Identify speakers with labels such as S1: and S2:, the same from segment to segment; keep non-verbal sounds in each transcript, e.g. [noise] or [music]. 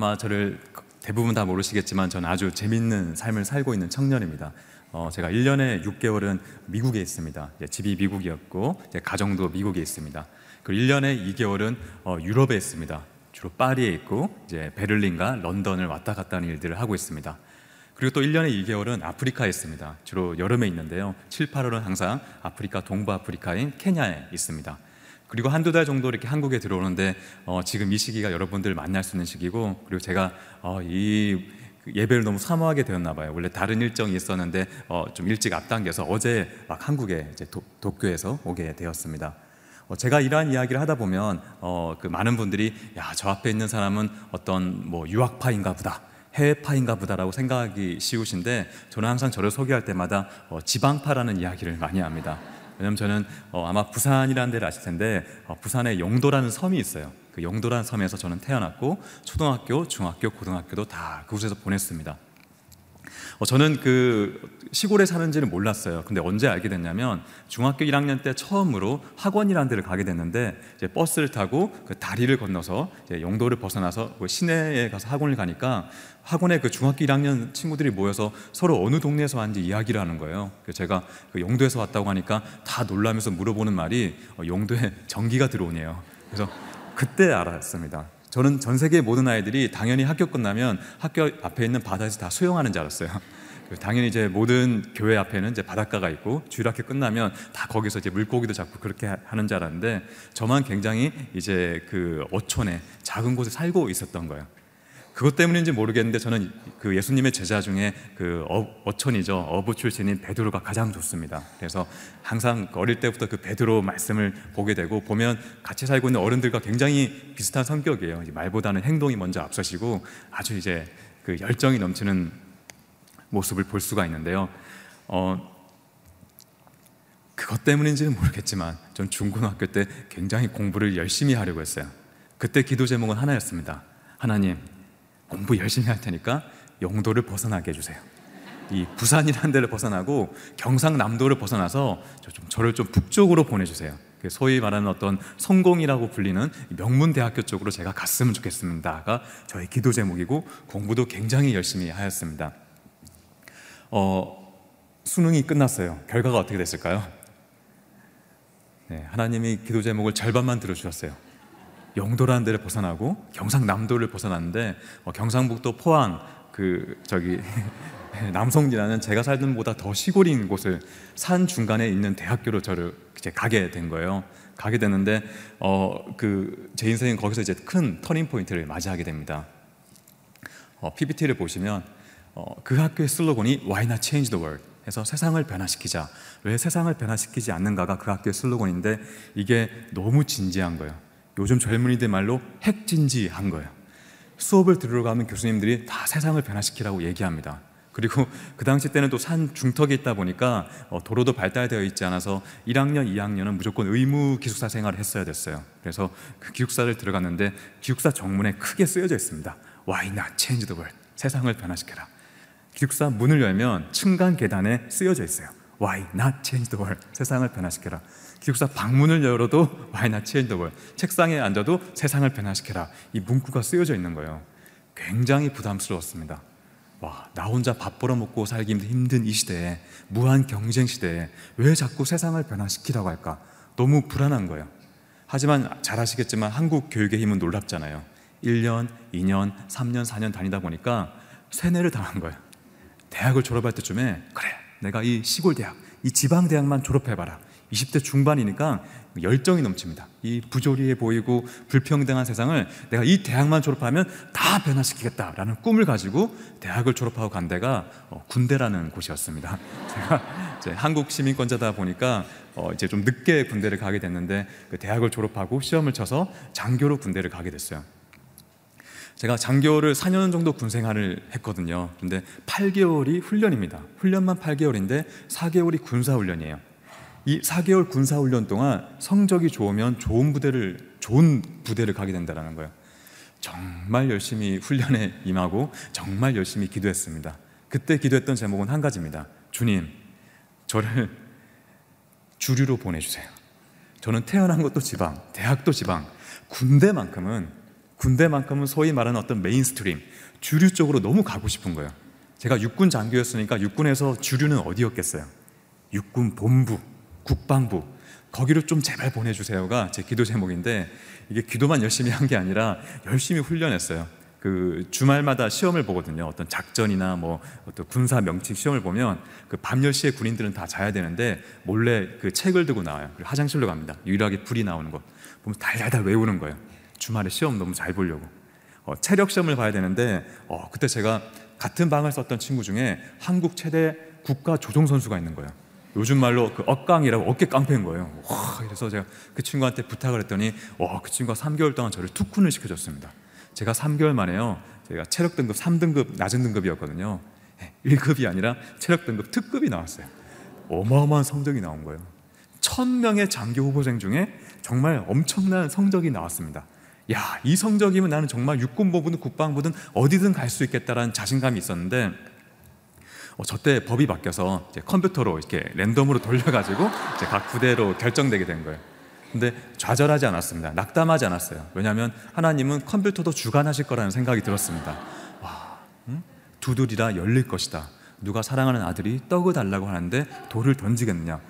S1: 아마 저를 대부분 다 모르시겠지만 저는 아주 재밌는 삶을 살고 있는 청년입니다. 어, 제가 1년에 6개월은 미국에 있습니다. 집이 미국이었고 가정도 미국에 있습니다. 그리고 1년에 2개월은 어, 유럽에 있습니다. 주로 파리에 있고 이제 베를린과 런던을 왔다 갔다 하는 일들을 하고 있습니다. 그리고 또 1년에 2개월은 아프리카에 있습니다. 주로 여름에 있는데요. 7, 8월은 항상 아프리카 동부 아프리카인 케냐에 있습니다. 그리고 한두 달 정도 이렇게 한국에 들어오는데 어, 지금 이 시기가 여러분들 만날 수 있는 시기고 그리고 제가 어, 이 예배를 너무 사모하게 되었나 봐요. 원래 다른 일정이 있었는데 어, 좀 일찍 앞당겨서 어제 막 한국에 이제 도, 도쿄에서 오게 되었습니다. 어, 제가 이러한 이야기를 하다 보면 어, 그 많은 분들이 야 저 앞에 있는 사람은 어떤 뭐 유학파인가 보다. 해외파인가 보다라고 생각하기 쉬우신데 저는 항상 저를 소개할 때마다 어, 지방파라는 이야기를 많이 합니다. 왜냐면 저는 어, 아마 부산이라는 데를 아실 텐데 어, 부산에 영도라는 섬이 있어요. 그 영도라는 섬에서 저는 태어났고 초등학교, 중학교, 고등학교도 다 그곳에서 보냈습니다. 어, 저는 그 시골에 사는지는 몰랐어요. 근데 언제 알게 됐냐면 중학교 1학년 때 처음으로 학원이라는 데를 가게 됐는데 이제 버스를 타고 그 다리를 건너서 영도를 벗어나서 그 시내에 가서 학원을 가니까 학원에 그 중학교 1학년 친구들이 모여서 서로 어느 동네에서 왔는지 이야기를 하는 거예요. 제가 그 영도에서 왔다고 하니까 다 놀라면서 물어보는 말이 어, 영도에 전기가 들어오네요. 그래서 그때 알았습니다. 저는 전 세계 모든 아이들이 당연히 학교 끝나면 학교 앞에 있는 바다에서 다 수영하는 줄 알았어요. 그 당연히 이제 모든 교회 앞에는 이제 바닷가가 있고 주일학교 끝나면 다 거기서 이제 물고기도 잡고 그렇게 하는 줄 알았는데 저만 굉장히 이제 그 어촌에 작은 곳에 살고 있었던 거예요. 그것 때문인지 모르겠는데 저는 그 예수님의 제자 중에 그 어, 촌이죠 어부 출신인 베드로가 가장 좋습니다. 그래서 항상 어릴 때부터 그 베드로 말씀을 보게 되고 보면 같이 살고 있는 어른들과 굉장히 비슷한 성격이에요. 말보다는 행동이 먼저 앞서시고 아주 이제 그 열정이 넘치는 모습을 볼 수가 있는데요. 어, 그것 때문인지는 모르겠지만 전 중고등학교 때 굉장히 공부를 열심히 하려고 했어요. 그때 기도 제목은 하나였습니다. 하나님, 공부 열심히 할 테니까 영도를 벗어나게 해주세요. 이 부산이라는 데를 벗어나고 경상남도를 벗어나서 좀 저를 좀 북쪽으로 보내주세요. 그 소위 말하는 어떤 성공이라고 불리는 명문대학교 쪽으로 제가 갔으면 좋겠습니다가 저의 기도 제목이고 공부도 굉장히 열심히 하였습니다. 어, 수능이 끝났어요. 결과가 어떻게 됐을까요? 네, 하나님이 기도 제목을 절반만 들어주셨어요. 영도라는 데를 벗어나고 경상남도를 벗어났는데 어, 경상북도 포항 그 저기 [laughs] 남성지라는 제가 살던 보다 더 시골인 곳을 산 중간에 있는 대학교로 저를 이제 가게 된 거예요. 가게 됐는데 어 그 제 인생은 거기서 이제 큰 터닝 포인트를 맞이하게 됩니다. 어, PPT를 보시면 어, 그 학교의 슬로건이 Why not change the world? 해서 세상을 변화시키자. 왜 세상을 변화시키지 않는가가 그 학교의 슬로건인데 이게 너무 진지한 거예요. 요즘 젊은이들 말로 핵진지한 거예요. 수업을 들으러 가면 교수님들이 다 세상을 변화시키라고 얘기합니다. 그리고 그 당시 때는 또 산 중턱에 있다 보니까 어, 도로도 발달되어 있지 않아서 1학년, 2학년은 무조건 의무 기숙사 생활을 했어야 됐어요. 그래서 그 기숙사를 들어갔는데 기숙사 정문에 크게 쓰여져 있습니다. Why not change the world? 세상을 변화시켜라. 기숙사 문을 열면 층간 계단에 쓰여져 있어요. Why not change the world? 세상을 변화시켜라. 기숙사 방문을 열어도 Why not change the world? 책상에 앉아도 세상을 변화시켜라. 이 문구가 쓰여져 있는 거예요. 굉장히 부담스러웠습니다. 와, 나 혼자 밥 벌어 먹고 살기 힘든 이 시대에, 무한 경쟁 시대에 왜 자꾸 세상을 변화시키라고 할까? 너무 불안한 거예요. 하지만 잘 아시겠지만 한국 교육의 힘은 놀랍잖아요. 1년, 2년, 3년, 4년 다니다 보니까 세뇌를 당한 거예요. 대학을 졸업할 때쯤에 그래, 내가 이 시골 대학, 이 지방 대학만 졸업해봐라. 20대 중반이니까 열정이 넘칩니다. 이 부조리해 보이고 불평등한 세상을 내가 이 대학만 졸업하면 다 변화시키겠다라는 꿈을 가지고 대학을 졸업하고 간 데가 어, 군대라는 곳이었습니다. [laughs] 제가 한국 시민권자다 보니까 어, 이제 좀 늦게 군대를 가게 됐는데 그 대학을 졸업하고 시험을 쳐서 장교로 군대를 가게 됐어요. 제가 장교를 4년 정도 군 생활을 했거든요. 근데 8개월이 훈련입니다. 훈련만 8개월인데 4개월이 군사 훈련이에요. 이 4개월 군사 훈련 동안 성적이 좋으면 좋은 부대를 좋은 부대를 가게 된다는 거예요. 정말 열심히 훈련에 임하고 정말 열심히 기도했습니다. 그때 기도했던 제목은 한 가지입니다. 주님, 저를 주류로 보내주세요. 저는 태어난 것도 지방, 대학도 지방, 군대만큼은 군대만큼은 소위 말하는 어떤 mainstream, 주류 쪽으로 너무 가고 싶은 거예요. 제가 육군 장교였으니까 육군에서 주류는 어디였겠어요? 육군 본부, 국방부, 거기로 좀 제발 보내주세요가 제 기도 제목인데 이게 기도만 열심히 한 게 아니라 열심히 훈련했어요. 그 주말마다 시험을 보거든요. 어떤 작전이나 뭐 어떤 군사 명칭 시험을 보면 그 밤 10시에 군인들은 다 자야 되는데 몰래 그 책을 들고 나와요. 화장실로 갑니다. 유일하게 불이 나오는 거. 보면 달달달 외우는 거예요. 주말에 시험 너무 잘 보려고. 어, 체력 시험을 봐야 되는데 어, 그때 제가 같은 방을 썼던 친구 중에 한국 최대 국가 조종 선수가 있는 거예요. 요즘 말로 그 억강이라고 어깨 깡패인 거예요. 와, 그래서 제가 그 친구한테 부탁을 했더니 와, 그 친구가 3개월 동안 저를 투쿤을 시켜줬습니다. 제가 3개월 만에요. 제가 체력 등급 3등급 낮은 등급이었거든요. 1급이 아니라 체력 등급 특급이 나왔어요. 어마어마한 성적이 나온 거예요. 1000명의 장교 후보생 중에 정말 엄청난 성적이 나왔습니다. 야, 이 성적이면 나는 정말 육군부든 국방부든 어디든 갈 수 있겠다라는 자신감이 있었는데 어, 저때 법이 바뀌어서 컴퓨터로 이렇게 랜덤으로 돌려가지고 각 부대로 결정되게 된 거예요. 근데 좌절하지 않았습니다. 낙담하지 않았어요. 왜냐하면 하나님은 컴퓨터도 주관하실 거라는 생각이 들었습니다. 와, 응? 두드리라 열릴 것이다. 누가 사랑하는 아들이 떡을 달라고 하는데 돌을 던지겠느냐.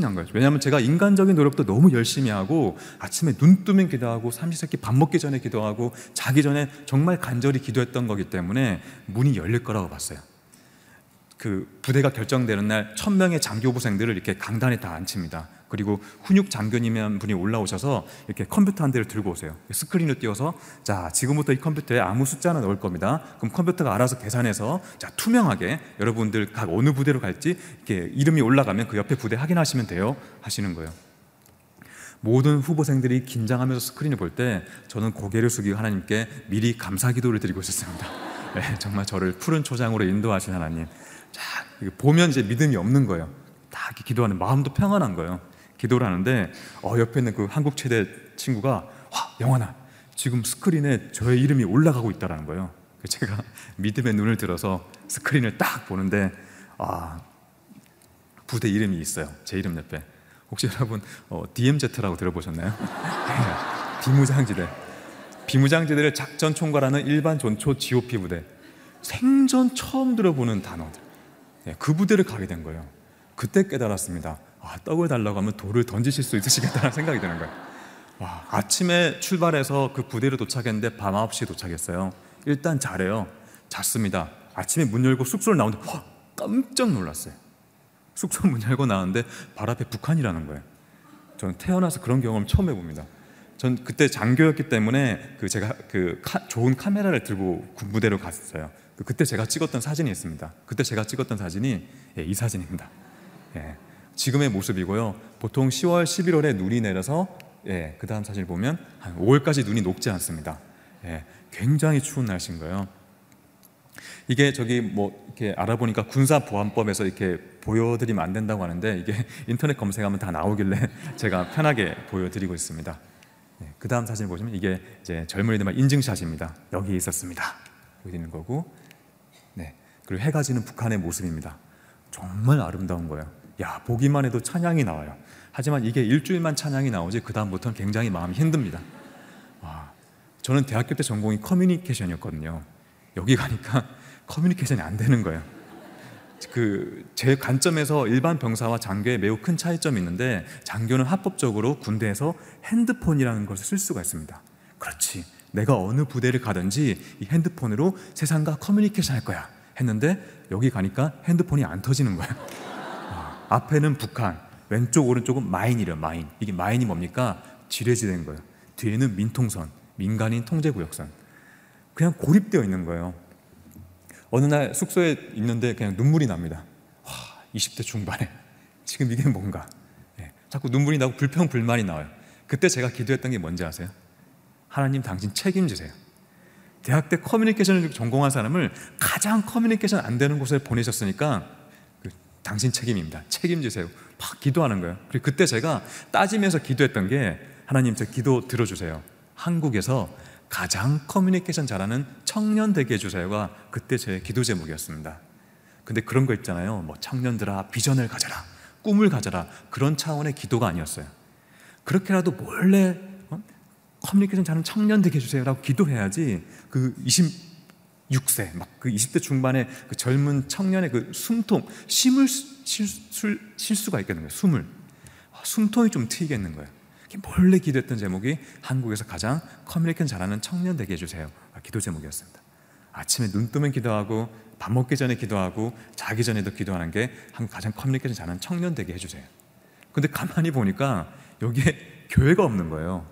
S1: 난 거예요. 왜냐하면 제가 인간적인 노력도 너무 열심히 하고 아침에 눈 뜨면 기도하고 삼시세끼 밥 먹기 전에 기도하고 자기 전에 정말 간절히 기도했던 거기 때문에 문이 열릴 거라고 봤어요. 그 부대가 결정되는 날 천명의 장교부생들을 이렇게 강단에 다 앉힙니다. 그리고 훈육 장교님이란 분이 올라오셔서 이렇게 컴퓨터 한 대를 들고 오세요. 스크린을 띄워서 자 지금부터 이 컴퓨터에 아무 숫자는 넣을 겁니다. 그럼 컴퓨터가 알아서 계산해서 자 투명하게 여러분들 각 어느 부대로 갈지 이렇게 이름이 올라가면 그 옆에 부대 확인하시면 돼요. 하시는 거예요. 모든 후보생들이 긴장하면서 스크린을 볼 때 저는 고개를 숙이고 하나님께 미리 감사 기도를 드리고 있었습니다. [laughs] 네, 정말 저를 푸른 초장으로 인도하신 하나님. 자, 보면 이제 믿음이 없는 거예요. 다 기도하는 마음도 평안한 거예요. 기도를 하는데 어, 옆에 있는 그 한국 최대 친구가 와 영환아 지금 스크린에 저의 이름이 올라가고 있다라는 거예요. 제가 [laughs] 믿음의 눈을 들어서 스크린을 딱 보는데 아 부대 이름이 있어요. 제 이름 옆에 혹시 여러분 어, DMZ라고 들어보셨나요? [laughs] 비무장지대 비무장지대를 작전 총괄하는 일반 전초 GOP 부대 생전 처음 들어보는 단어들 네, 그 부대를 가게 된 거예요. 그때 깨달았습니다. 아, 떡을 달라고 하면 돌을 던지실 수 있으시겠다는 생각이 드는 거예요. 와, 아침에 출발해서 그 부대로 도착했는데 밤 9시에 도착했어요. 일단 잘해요. 잤습니다. 아침에 문 열고 숙소를 나오는데 와, 깜짝 놀랐어요. 숙소 문 열고 나왔는데 발 앞에 북한이라는 거예요. 저는 태어나서 그런 경험 처음 해봅니다. 전 그때 장교였기 때문에 그 제가 그 카, 좋은 카메라를 들고 군부대로 갔어요. 그 그때 제가 찍었던 사진이 있습니다. 그때 제가 찍었던 사진이 예, 이 사진입니다. 예, 지금의 모습이고요. 보통 10월, 11월에 눈이 내려서 예, 그 다음 사진을 보면 한 5월까지 눈이 녹지 않습니다. 예, 굉장히 추운 날씨인 거예요. 이게 저기 뭐 이렇게 알아보니까 군사보안법에서 이렇게 보여드리면 안 된다고 하는데 이게 [laughs] 인터넷 검색하면 다 나오길래 [laughs] 제가 편하게 보여드리고 있습니다. 예, 그 다음 사진 보시면 이게 이제 젊은이들만 인증샷입니다. 여기 있었습니다. 여기 있는 거고 네. 그리고 해가 지는 북한의 모습입니다. 정말 아름다운 거예요. 야, 보기만 해도 찬양이 나와요. 하지만 이게 일주일만 찬양이 나오지 그 다음부터는 굉장히 마음이 힘듭니다. 와, 저는 대학교 때 전공이 커뮤니케이션이었거든요. 여기 가니까 [laughs] 커뮤니케이션이 안 되는 거예요. 그 제 관점에서 일반 병사와 장교에 매우 큰 차이점이 있는데 장교는 합법적으로 군대에서 핸드폰이라는 것을 쓸 수가 있습니다. 그렇지. 내가 어느 부대를 가든지 이 핸드폰으로 세상과 커뮤니케이션 할 거야. 했는데 여기 가니까 핸드폰이 안 터지는 거예요. 아, 앞에는 북한, 왼쪽 오른쪽은 마인이래 마인. 이게 마인이 뭡니까? 지뢰지된 거예요. 뒤에는 민통선, 민간인 통제구역선. 그냥 고립되어 있는 거예요. 어느 날 숙소에 있는데 그냥 눈물이 납니다. 와, 20대 중반에 [laughs] 지금 이게 뭔가? 네, 자꾸 눈물이 나고 불평 불만이 나와요. 그때 제가 기도했던 게 뭔지 아세요? 하나님 당신 책임지세요. 대학 때 커뮤니케이션을 전공한 사람을 가장 커뮤니케이션 안 되는 곳에 보내셨으니까 그 당신 책임입니다. 책임지세요. 막 기도하는 거예요. 그리고 그때 제가 따지면서 기도했던 게 하나님 제 기도 들어주세요. 한국에서 가장 커뮤니케이션 잘하는 청년 되게 해주세요가 그때 제 기도 제목이었습니다. 근데 그런 거 있잖아요. 뭐 청년들아 비전을 가져라, 꿈을 가져라 그런 차원의 기도가 아니었어요. 그렇게라도 몰래 커뮤니케이션 잘하는 청년 되게 해주세요라고 기도해야지 그 26세 막 그 20대 중반의 그 젊은 청년의 그 숨통 심을 쉴, 쉴 수가 있겠는 거예요. 숨을 아, 숨통이 좀 트이겠는 거예요. 몰래 기도했던 제목이 한국에서 가장 커뮤니케이션 잘하는 청년 되게 해주세요. 아, 기도 제목이었습니다. 아침에 눈 뜨면 기도하고 밥 먹기 전에 기도하고 자기 전에도 기도하는 게 한국 가장 커뮤니케이션 잘하는 청년 되게 해주세요. 근데 가만히 보니까 여기에 교회가 없는 거예요.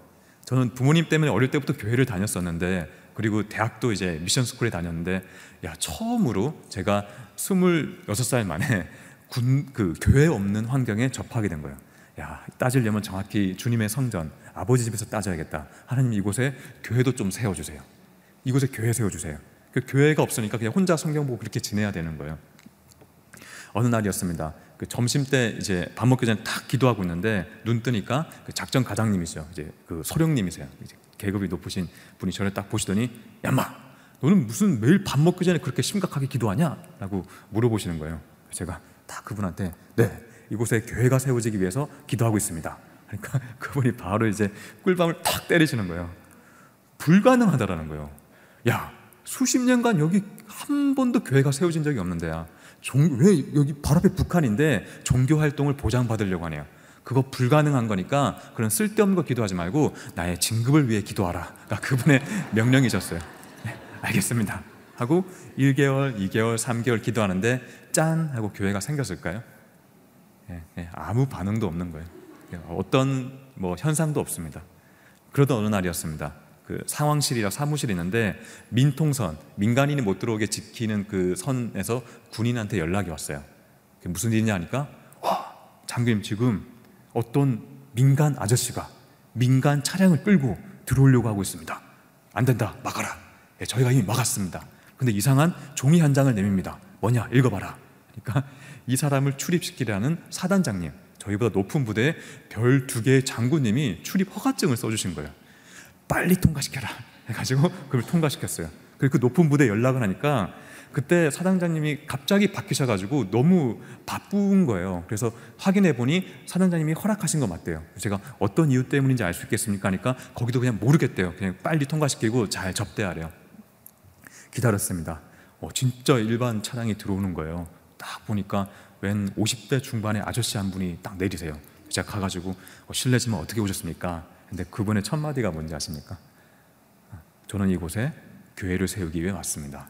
S1: 저는 부모님 때문에 어릴 때부터 교회를 다녔었는데 그리고 대학도 이제 미션 스쿨에 다녔는데 야 처음으로 제가 26살 만에 군, 그 교회 없는 환경에 접하게 된 거예요. 야 따지려면 정확히 주님의 성전 아버지 집에서 따져야겠다. 하나님 이곳에 교회도 좀 세워주세요. 이곳에 교회 세워주세요. 그 교회가 없으니까 그냥 혼자 성경 보고 그렇게 지내야 되는 거예요. 어느 날이었습니다. 그 점심 때 이제 밥 먹기 전에 딱 기도하고 있는데 눈 뜨니까 그 작전 가장님이죠. 이제 그 소령님이세요. 이제 계급이 높으신 분이 저를 딱 보시더니 야마 너는 무슨 매일 밥 먹기 전에 그렇게 심각하게 기도하냐?라고 물어보시는 거예요. 제가 딱 그분한테 네 이곳에 교회가 세워지기 위해서 기도하고 있습니다. 그러니까 [laughs] 그분이 바로 이제 꿀밤을 탁 때리시는 거예요. 불가능하다라는 거예요. 야 수십 년간 여기 한 번도 교회가 세워진 적이 없는데야. 종, 왜 여기 바로 앞에 북한인데 종교 활동을 보장받으려고 하네요. 그거 불가능한 거니까 그런 쓸데없는 거 기도하지 말고 나의 진급을 위해 기도하라. 그러니까 그분의 [laughs] 명령이셨어요. 네, 알겠습니다. 하고 1개월, 2개월, 3개월 기도하는데 짠 하고 교회가 생겼을까요? 네, 네, 아무 반응도 없는 거예요. 어떤 뭐 현상도 없습니다. 그러던 어느 날이었습니다. 그 상황실이라 사무실이 있는데 민통선 민간인이 못 들어오게 지키는 그 선에서 군인한테 연락이 왔어요. 무슨 일이냐 하니까 와 장교님 지금 어떤 민간 아저씨가 민간 차량을 끌고 들어오려고 하고 있습니다. 안 된다 막아라. 네, 저희가 이미 막았습니다. 근데 이상한 종이 한 장을 내밉니다. 뭐냐 읽어봐라. 그러니까 이 사람을 출입시키라는 사단장님 저희보다 높은 부대에 별 두 개의 장군님이 출입 허가증을 써주신 거예요. 빨리 통과시켜라 해가지고 그걸 통과시켰어요. 그리고 그 높은 부대 연락을 하니까 그때 사단장님이 갑자기 바뀌셔가지고 너무 바쁜 거예요. 그래서 확인해 보니 사단장님이 허락하신 거 맞대요. 제가 어떤 이유 때문인지 알 수 있겠습니까? 하니까 거기도 그냥 모르겠대요. 그냥 빨리 통과시키고 잘 접대하래요. 기다렸습니다. 어, 진짜 일반 차량이 들어오는 거예요. 딱 보니까 웬 50대 중반의 아저씨 한 분이 딱 내리세요. 제가 가가지고 어, 실례지만 어떻게 오셨습니까? 근데 그분의 첫 마디가 뭔지 아십니까? 저는 이곳에 교회를 세우기 위해 왔습니다.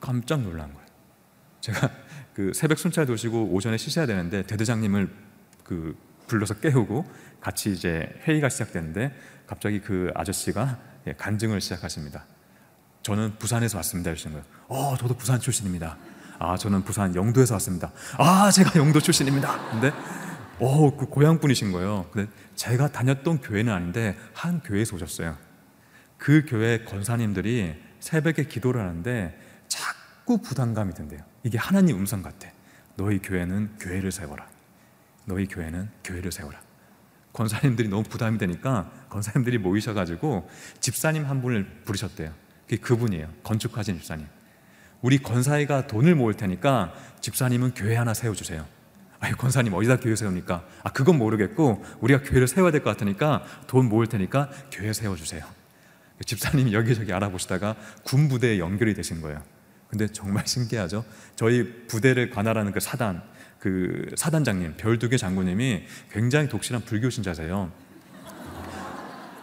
S1: 깜짝 놀란 거예요. 제가 [laughs] 그 새벽 순찰 도시고 오전에 쉬셔야 되는데 대대장님을 그 불러서 깨우고 같이 이제 회의가 시작됐는데 갑자기 그 아저씨가 예, 간증을 시작하십니다. 저는 부산에서 왔습니다. 이러시는 거예요. 어, 저도 부산 출신입니다. 아, 저는 부산 영도에서 왔습니다. 아, 제가 영도 출신입니다. 근데 오, 그 고향 분이신 거예요. 근데 제가 다녔던 교회는 아닌데 한 교회에서 오셨어요. 그 교회 권사님들이 새벽에 기도를 하는데 자꾸 부담감이 든대요. 이게 하나님 음성 같아. 너희 교회는 교회를 세워라. 너희 교회는 교회를 세워라. 권사님들이 너무 부담이 되니까 권사님들이 모이셔가지고 집사님 한 분을 부르셨대요. 그게 그분이에요. 건축하신 집사님. 우리 권사회가 돈을 모을 테니까 집사님은 교회 하나 세워주세요. 아니 권사님 어디다 교회 세웁니까? 아 그건 모르겠고 우리가 교회를 세워야 될 것 같으니까 돈 모을 테니까 교회 세워주세요. 집사님이 여기저기 알아보시다가 군 부대에 연결이 되신 거예요. 근데 정말 [laughs] 신기하죠. 저희 부대를 관할하는 그 사단 그 사단장님 별두개 장군님이 굉장히 독실한 불교 신자세요.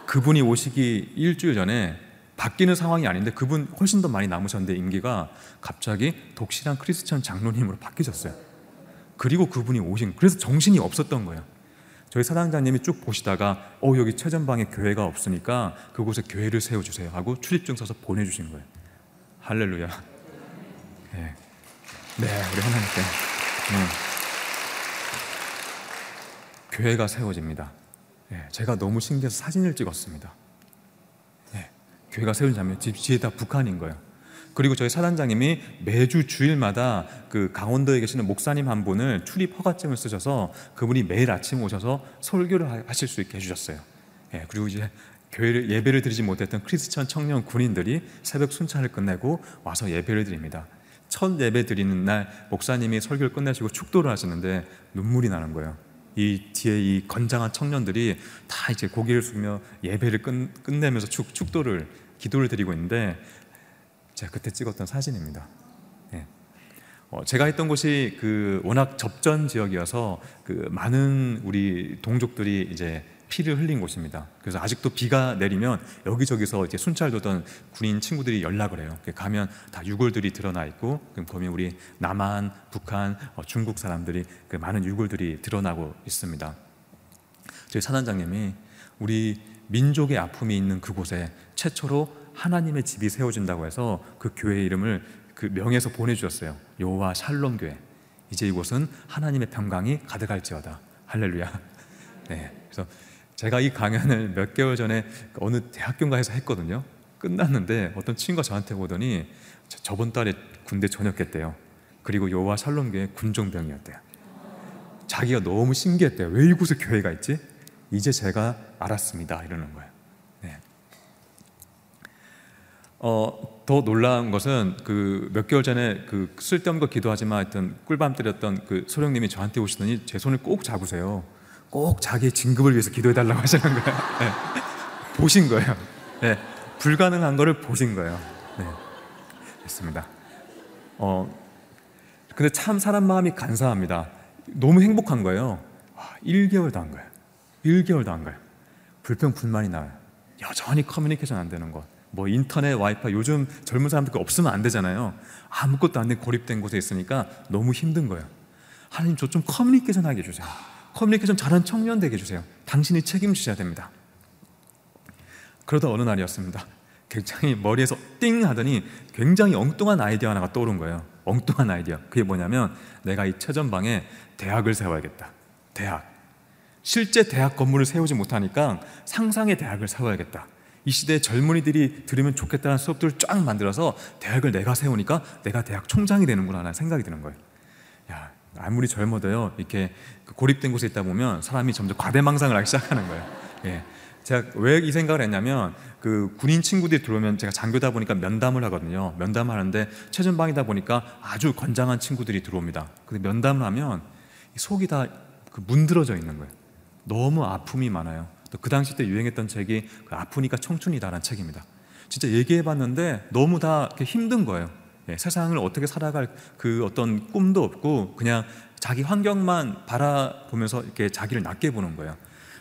S1: 그분이 오시기 일주일 전에 바뀌는 상황이 아닌데 그분 훨씬 더 많이 남으셨는데 임기가 갑자기 독실한 크리스천 장로님으로 바뀌셨어요. 그리고 그분이 오신 그래서 정신이 없었던 거예요. 저희 사당장님이 쭉 보시다가 어 여기 최전방에 교회가 없으니까 그곳에 교회를 세워 주세요 하고 출입증 써서 보내 주신 거예요. 할렐루야. 네, 네 우리 하나님께 네. 교회가 세워집니다. 네, 제가 너무 신기해서 사진을 찍었습니다. 네, 교회가 세워지면 집 뒤에 다 북한인 거예요. 그리고 저희 사단장님이 매주 주일마다 그 강원도에 계시는 목사님 한 분을 출입 허가증을 쓰셔서 그분이 매일 아침 오셔서 설교를 하실 수 있게 해주셨어요. 예, 그리고 이제 교회를 예배를 드리지 못했던 크리스천 청년 군인들이 새벽 순찰을 끝내고 와서 예배를 드립니다. 첫 예배 드리는 날 목사님이 설교를 끝내시고 축도를 하시는데 눈물이 나는 거예요. 이 뒤에 이 건장한 청년들이 다 이제 고개를 숙이며 예배를 끝, 끝내면서 축, 축도를 기도를 드리고 있는데 제가 그때 찍었던 사진입니다. 네. 어, 제가 했던 곳이 그 워낙 접전 지역이어서 그 많은 우리 동족들이 이제 피를 흘린 곳입니다. 그래서 아직도 비가 내리면 여기저기서 이제 순찰 도던 군인 친구들이 연락을 해요. 가면 다 유골들이 드러나 있고, 그럼 거기 우리 남한, 북한, 어, 중국 사람들이 그 많은 유골들이 드러나고 있습니다. 저희 사단장님이 우리 민족의 아픔이 있는 그곳에 최초로 하나님의 집이 세워진다고 해서 그 교회 이름을 그 명에서 보내주셨어요. 여호와 샬롬 교회. 이제 이곳은 하나님의 평강이 가득할지어다. 할렐루야. [laughs] 네. 그래서 제가 이 강연을 몇 개월 전에 어느 대학교인가에서 했거든요. 끝났는데 어떤 친구가 저한테 오더니 저번 달에 군대 전역했대요. 그리고 여호와 샬롬 교회 군종병이었대요. 자기가 너무 신기했대요. 왜 이곳에 교회가 있지? 이제 제가 알았습니다. 이러는 거예요. 네. 어, 더 놀라운 것은 그 몇 개월 전에 그 쓸데없는 거 기도하지만 하여튼 꿀밤 때렸던 그 소령님이 저한테 오시더니 제 손을 꼭 잡으세요. 꼭 자기의 진급을 위해서 기도해달라고 [laughs] 하시는 거예요. 네. 보신 거예요. 네. 불가능한 거를 보신 거예요. 네. 됐습니다. 어, 근데 참 사람 마음이 간사합니다. 너무 행복한 거예요. 와, 1개월도 한 거예요. 1개월도 한 거예요. 불평, 불만이 나요. 여전히 커뮤니케이션 안 되는 것. 뭐 인터넷, 와이파이, 요즘 젊은 사람들 없으면 안 되잖아요. 아무것도 안돼 고립된 곳에 있으니까 너무 힘든 거예요. 하나님 저 좀 커뮤니케이션 하게 해주세요. 커뮤니케이션 잘하는 청년 되게 해주세요. 당신이 책임지셔야 됩니다. 그러다 어느 날이었습니다. 굉장히 머리에서 띵 하더니 굉장히 엉뚱한 아이디어 하나가 떠오른 거예요. 엉뚱한 아이디어. 그게 뭐냐면 내가 이 최전방에 대학을 세워야겠다. 대학. 실제 대학 건물을 세우지 못하니까 상상의 대학을 세워야겠다. 이 시대의 젊은이들이 들으면 좋겠다는 수업들을 쫙 만들어서 대학을 내가 세우니까 내가 대학 총장이 되는구나 라는 생각이 드는 거예요. 야, 아무리 젊어도요, 이렇게 그 고립된 곳에 있다 보면 사람이 점점 과대망상을 하기 시작하는 거예요. 예. 제가 왜 이 생각을 했냐면 그 군인 친구들이 들어오면 제가 장교다 보니까 면담을 하거든요. 면담을 하는데 최전방이다 보니까 아주 건장한 친구들이 들어옵니다. 근데 면담을 하면 속이 다 그 문드러져 있는 거예요. 너무 아픔이 많아요. 또그 당시 때 유행했던 책이 그 아프니까 청춘이다라는 책입니다. 진짜 얘기해봤는데 너무 다 힘든 거예요. 예, 세상을 어떻게 살아갈 그 어떤 꿈도 없고 그냥 자기 환경만 바라보면서 이렇게 자기를 낮게 보는 거예요.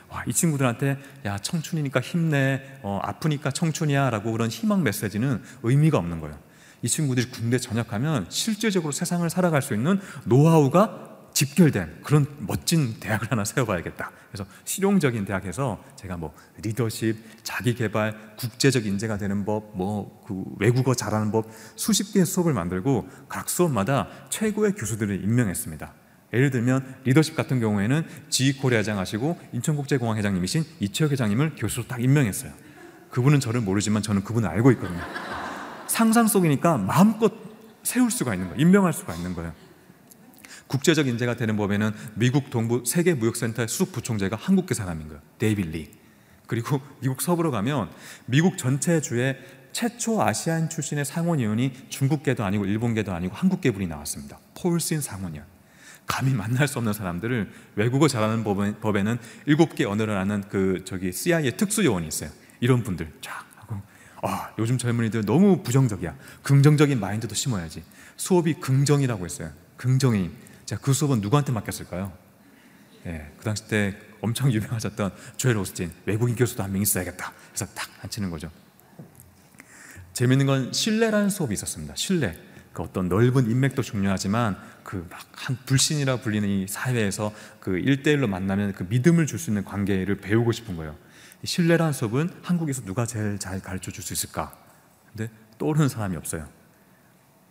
S1: 와, 이 친구들한테 야 청춘이니까 힘내, 어, 아프니까 청춘이야라고 그런 희망 메시지는 의미가 없는 거예요. 이 친구들이 군대 전역하면 실질적으로 세상을 살아갈 수 있는 노하우가 집결된 그런 멋진 대학을 하나 세워봐야겠다. 그래서 실용적인 대학에서 제가 뭐 리더십, 자기 개발, 국제적 인재가 되는 법, 뭐 그 외국어 잘하는 법 수십 개의 수업을 만들고 각 수업마다 최고의 교수들을 임명했습니다. 예를 들면 리더십 같은 경우에는 GE 코리아 회장 하시고 인천국제공항 회장님이신 이채욱 회장님을 교수로 딱 임명했어요. 그분은 저를 모르지만 저는 그분을 알고 있거든요. 상상 속이니까 마음껏 세울 수가 있는 거예요. 임명할 수가 있는 거예요. 국제적 인재가 되는 법에는 미국 동부 세계 무역센터의 수석 부총재가 한국계 사람인 거예요. 데이비드 리. 그리고 미국 서부로 가면 미국 전체 주에 최초 아시안 출신의 상원의원이 중국계도 아니고 일본계도 아니고 한국계 분이 나왔습니다. 폴신 상원의원. 감히 만날 수 없는 사람들을 외국어 잘하는 법에는 일곱 개 언어를 아는 그 저기 CIA 특수 요원이 있어요. 이런 분들 쫙 하고 아 요즘 젊은이들 너무 부정적이야. 긍정적인 마인드도 심어야지. 수업이 긍정이라고 했어요. 긍정이 자, 그 수업은 누구한테 맡겼을까요? 예, 그 당시 때 엄청 유명하셨던 조엘 오스틴 외국인 교수도 한 명 있어야겠다. 그래서 딱 앉히는 거죠. 재밌는 건 신뢰라는 수업이 있었습니다. 신뢰. 그 어떤 넓은 인맥도 중요하지만 그 막 한 불신이라 불리는 이 사회에서 그 일대일로 만나면 그 믿음을 줄 수 있는 관계를 배우고 싶은 거예요. 신뢰라는 수업은 한국에서 누가 제일 잘 가르쳐 줄 수 있을까? 근데 떠오르는 사람이 없어요.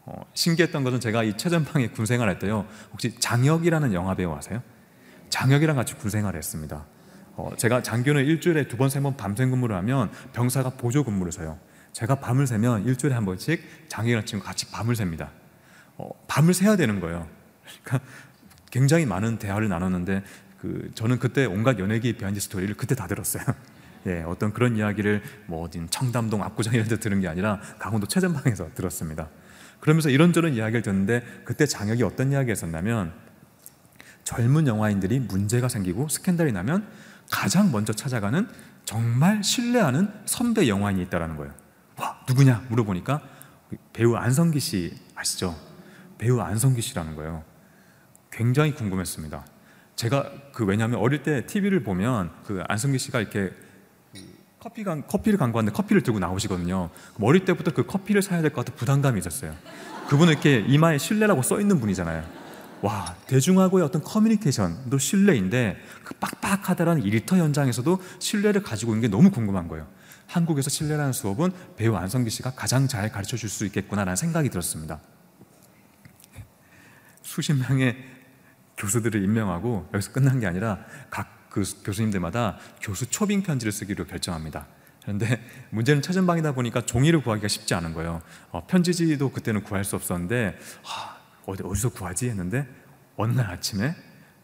S1: 어, 신기했던 것은 제가 이 최전방에 군 생활할 때요. 혹시 장혁이라는 영화 배우 아세요? 장혁이랑 같이 군 생활을 했습니다. 어, 제가 장교는 일주일에 두 번, 세 번 밤샘 근무를 하면 병사가 보조 근무를 서요. 제가 밤을 새면 일주일에 한 번씩 장혁이랑 친구 같이 밤을 샙니다. 어, 밤을 새야 되는 거예요. 그러니까 굉장히 많은 대화를 나눴는데 그 저는 그때 온갖 연예계 behind story를 그때 다 들었어요. [laughs] 예, 어떤 그런 이야기를 뭐 어딘 청담동 압구정 이런 데 들은 게 아니라 강원도 최전방에서 들었습니다. 그러면서 이런저런 이야기를 듣는데 그때 장혁이 어떤 이야기를 했었냐면 젊은 영화인들이 문제가 생기고 스캔들이 나면 가장 먼저 찾아가는 정말 신뢰하는 선배 영화인이 있다라는 거예요. 와 누구냐 물어보니까 배우 안성기 씨 아시죠? 배우 안성기 씨라는 거예요. 굉장히 궁금했습니다. 제가 그 왜냐하면 어릴 때 TV를 보면 그 안성기 씨가 이렇게 커피 간, 커피를 간고 왔는데 커피를 들고 나오시거든요. 어릴 때부터 그 커피를 사야 될 것 같은 부담감이 있었어요. 그분은 이렇게 이마에 신뢰라고 써 있는 분이잖아요. 와, 대중하고의 어떤 커뮤니케이션도 신뢰인데 그 빡빡하다라는 일터 현장에서도 신뢰를 가지고 있는 게 너무 궁금한 거예요. 한국에서 신뢰라는 수업은 배우 안성기 씨가 가장 잘 가르쳐 줄 수 있겠구나라는 생각이 들었습니다. 수십 명의 교수들을 임명하고 여기서 끝난 게 아니라 각 그 교수님들마다 교수 초빙 편지를 쓰기로 결정합니다. 그런데 문제는 최전방이다 보니까 종이를 구하기가 쉽지 않은 거예요. 어, 편지지도 그때는 구할 수 없었는데 아, 어디 어디서 구하지 했는데 어느 날 아침에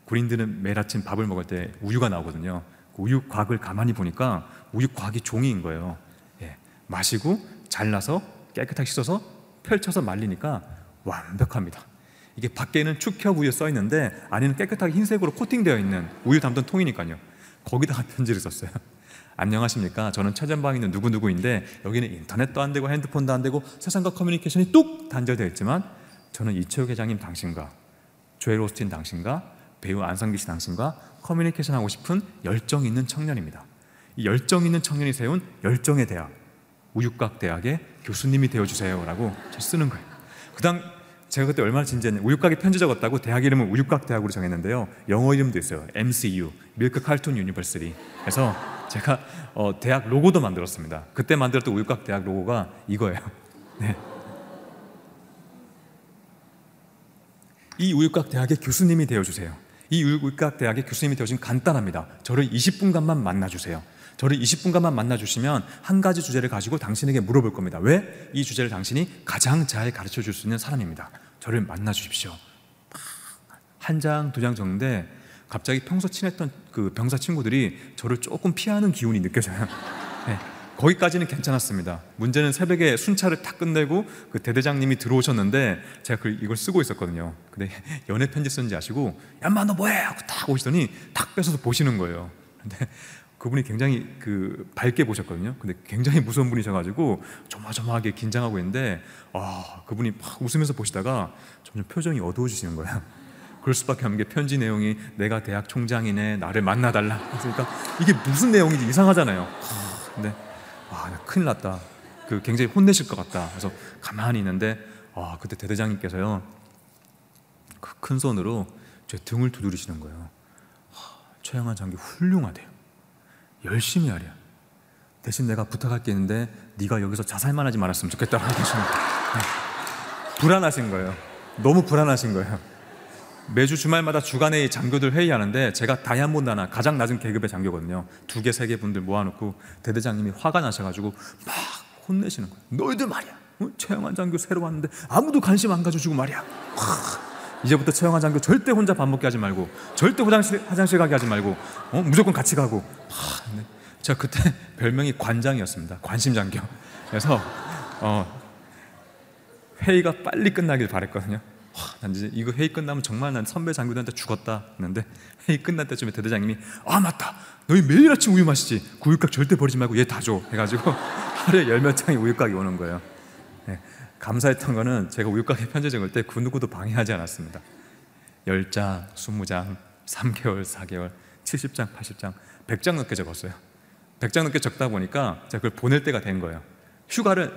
S1: 군인들은 매일 아침 밥을 먹을 때 우유가 나오거든요. 그 우유 곽을 가만히 보니까 우유 곽이 종이인 거예요. 예, 마시고 잘라서 깨끗하게 씻어서 펼쳐서 말리니까 완벽합니다. 이게 밖에는 축협 우유 써 있는데 안에는 깨끗하게 흰색으로 코팅되어 있는 우유 담던 통이니까요. 거기다가 편지를 썼어요. [laughs] 안녕하십니까? 저는 최전방에 있는 누구누구인데 여기는 인터넷도 안 되고 핸드폰도 안 되고 세상과 커뮤니케이션이 뚝 단절되어 있지만 저는 이채욱 회장님 당신과 조엘 오스틴 당신과 배우 안성기 씨 당신과 커뮤니케이션 하고 싶은 열정 있는 청년입니다. 이 열정 있는 청년이 세운 열정의 대학 우유곽 대학의 교수님이 되어 주세요라고 쓰는 거예요. 그다음 제가 그때 얼마나 진지했냐. 우유곽에 편지 적었다고 대학 이름은 우유곽 대학으로 정했는데요. 영어 이름도 있어요. MCU, Milk Carton University. 그래서 제가 어, 대학 로고도 만들었습니다. 그때 만들었던 우육각 대학 로고가 이거예요. [laughs] 네. 이 우육각 대학의 교수님이 되어주세요. 이 우육각 대학의 교수님이 되어주면 간단합니다. 저를 20분간만 만나주세요. 저를 20분간만 만나주시면 한 가지 주제를 가지고 당신에게 물어볼 겁니다. 왜? 이 주제를 당신이 가장 잘 가르쳐 줄 수 있는 사람입니다. 저를 만나 주십시오. 한 장, 두 장 적는데 갑자기 평소 친했던 그 병사 친구들이 저를 조금 피하는 기운이 느껴져요. [laughs] 네. 거기까지는 괜찮았습니다. 문제는 새벽에 순찰을 탁 끝내고 그 대대장님이 들어오셨는데 제가 그 이걸 쓰고 있었거든요. 근데 [laughs] 연애 편지 쓴지 아시고 야마 너 뭐해? 하고 딱 오시더니 탁 뺏어서 보시는 거예요. 근데 그분이 굉장히 그 밝게 보셨거든요. 근데 굉장히 무서운 분이셔가지고 조마조마하게 긴장하고 있는데 아 그분이 막 웃으면서 보시다가 점점 표정이 어두워지시는 거예요. [laughs] 그럴 수밖에 없는 게 편지 내용이 내가 대학 총장이네 나를 만나달라. 그러니까 이게 무슨 내용인지 이상하잖아요. 근데 와, 큰일 났다. 그 굉장히 혼내실 것 같다. 그래서 가만히 있는데, 아, 그때 대대장님께서요, 그 큰 손으로 제 등을 두드리시는 거예요. 최영환 장교 훌륭하대요. 열심히 하랴. 대신 내가 부탁할 게 있는데 네가 여기서 자살만 하지 말았으면 좋겠다고 하시는. 네. 불안하신 거예요. 너무 불안하신 거예요. 매주 주말마다 주간에 장교들 회의하는데 제가 다이아몬드 하나 가장 낮은 계급의 장교거든요. 두 개, 세 개 분들 모아놓고 대대장님이 화가 나셔가지고 막 혼내시는 거예요. 너희들 말이야. 어? 최영환 장교 새로 왔는데 아무도 관심 안 가져주고 말이야. 와, 이제부터 최영환 장교 절대 혼자 밥 먹게 하지 말고 절대 화장실, 화장실 가게 하지 말고 어? 무조건 같이 가고. 와, 네. 제가 그때 [laughs] 별명이 관장이었습니다. 관심 장교. 그래서 어, 회의가 빨리 끝나길 바랬거든요. 와, 난 이제 이거 회의 끝나면 정말 난 선배 장교들한테 죽었다 했는데 회의 끝날 때쯤에 대대장님이 아 맞다 너희 매일 아침 우유 마시지 그 우유곽 절대 버리지 말고 얘 다 줘 해가지고 [laughs] 하루에 열 몇 장의 우유곽이 오는 거예요 네, 감사했던 거는 제가 우유곽에 편지 적을 때 그 누구도 방해하지 않았습니다 10장, 20장, 3개월, 4개월, 70장, 80장, 100장 넘게 적었어요 100장 넘게 적다 보니까 제가 그걸 보낼 때가 된 거예요 휴가를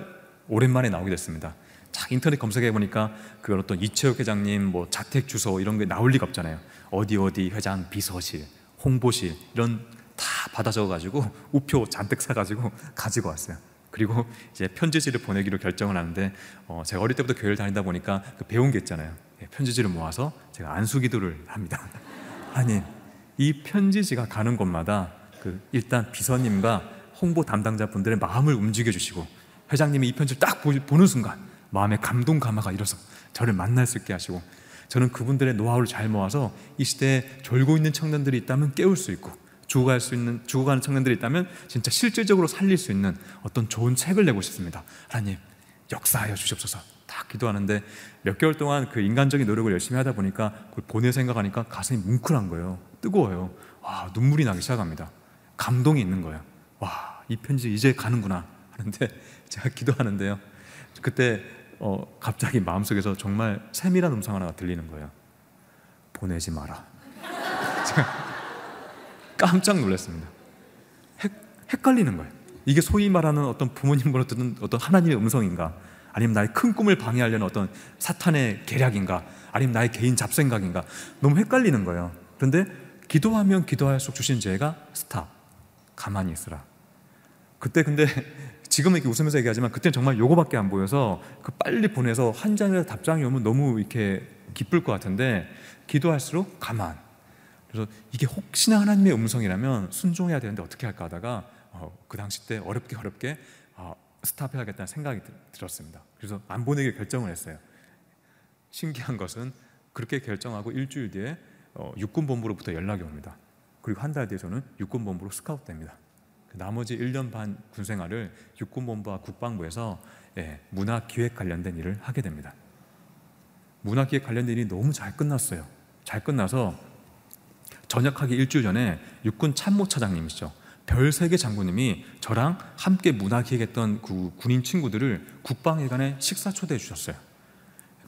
S1: 오랜만에 나오게 됐습니다 자, 인터넷 검색해 보니까 그 어떤 이채욱 회장님 뭐 자택 주소 이런 게 나올 리가 없잖아요. 어디 어디 회장 비서실, 홍보실 이런 다 받아 적어 가지고 우표 잔뜩 사 가지고 [laughs] 가지고 왔어요. 그리고 [laughs] 이제 편지지를 보내기로 결정을 하는데 어, 제가 어릴 때부터 교회를 다니다 보니까 그 배운 게 있잖아요. 예, 편지지를 모아서 제가 안수기도를 합니다. [laughs] 아니 이 편지지가 가는 곳마다 그 일단 비서님과 홍보 담당자 분들의 마음을 움직여 주시고 회장님이 이 편지를 딱 보는 순간 마음의 감동 감화가 일어서 저를 만날 수 있게 하시고 저는 그분들의 노하우를 잘 모아서 이 시대에 졸고 있는 청년들이 있다면 깨울 수 있고 죽어갈 수 있는 죽어가는 청년들이 있다면 진짜 실질적으로 살릴 수 있는 어떤 좋은 책을 내고 싶습니다. 하나님 역사하여 주시옵소서. 다딱 기도하는데 몇 개월 동안 그 인간적인 노력을 열심히 하다 보니까 그걸 보내 생각하니까 가슴이 뭉클한 거예요. 뜨거워요. 와, 눈물이 나기 시작합니다. 감동이 있는 거예요. 와, 이 편지 이제 가는구나 하는데 [laughs] 제가 기도하는데요. 그때 어, 갑자기 마음속에서 정말 세밀한 음성 하나가 들리는 거예요. 보내지 마라. [laughs] 깜짝 놀랐습니다. 헷, 헷갈리는 거예요. 이게 소위 말하는 어떤 부모님으로 듣는 어떤 하나님의 음성인가? 아니면 나의 큰 꿈을 방해하려는 어떤 사탄의 계략인가? 아니면 나의 개인 잡생각인가? 너무 헷갈리는 거예요. 그런데 기도하면 기도할수록 주신 죄가 스탑. 가만히 있으라. 그때 근데 [laughs] 지금은 이렇게 웃으면서 얘기하지만 그때는 정말 요거밖에 안 보여서 그 빨리 보내서 한 장이라도 답장이 오면 너무 이렇게 기쁠 것 같은데 기도할수록 가만. 그래서 이게 혹시나 하나님의 음성이라면 순종해야 되는데 어떻게 할까 하다가 어, 그 당시 때 어렵게 어렵게 어, 스탑해야겠다는 생각이 들었습니다. 그래서 안 보내기를 결정을 했어요. 신기한 것은 그렇게 결정하고 일주일 뒤에 어, 육군본부로부터 연락이 옵니다. 그리고 한 달 뒤에 저는 육군본부로 스카웃됩니다. 그 나머지 1년 반 군생활을 육군본부와 국방부에서 예, 문화기획 관련된 일을 하게 됩니다. 문화기획 관련된 일이 너무 잘 끝났어요. 잘 끝나서 전역하기 일주일 전에 육군 참모차장님이시죠. 별세계 장군님이 저랑 함께 문화기획했던 그 군인 친구들을 국방회관에 식사 초대해 주셨어요.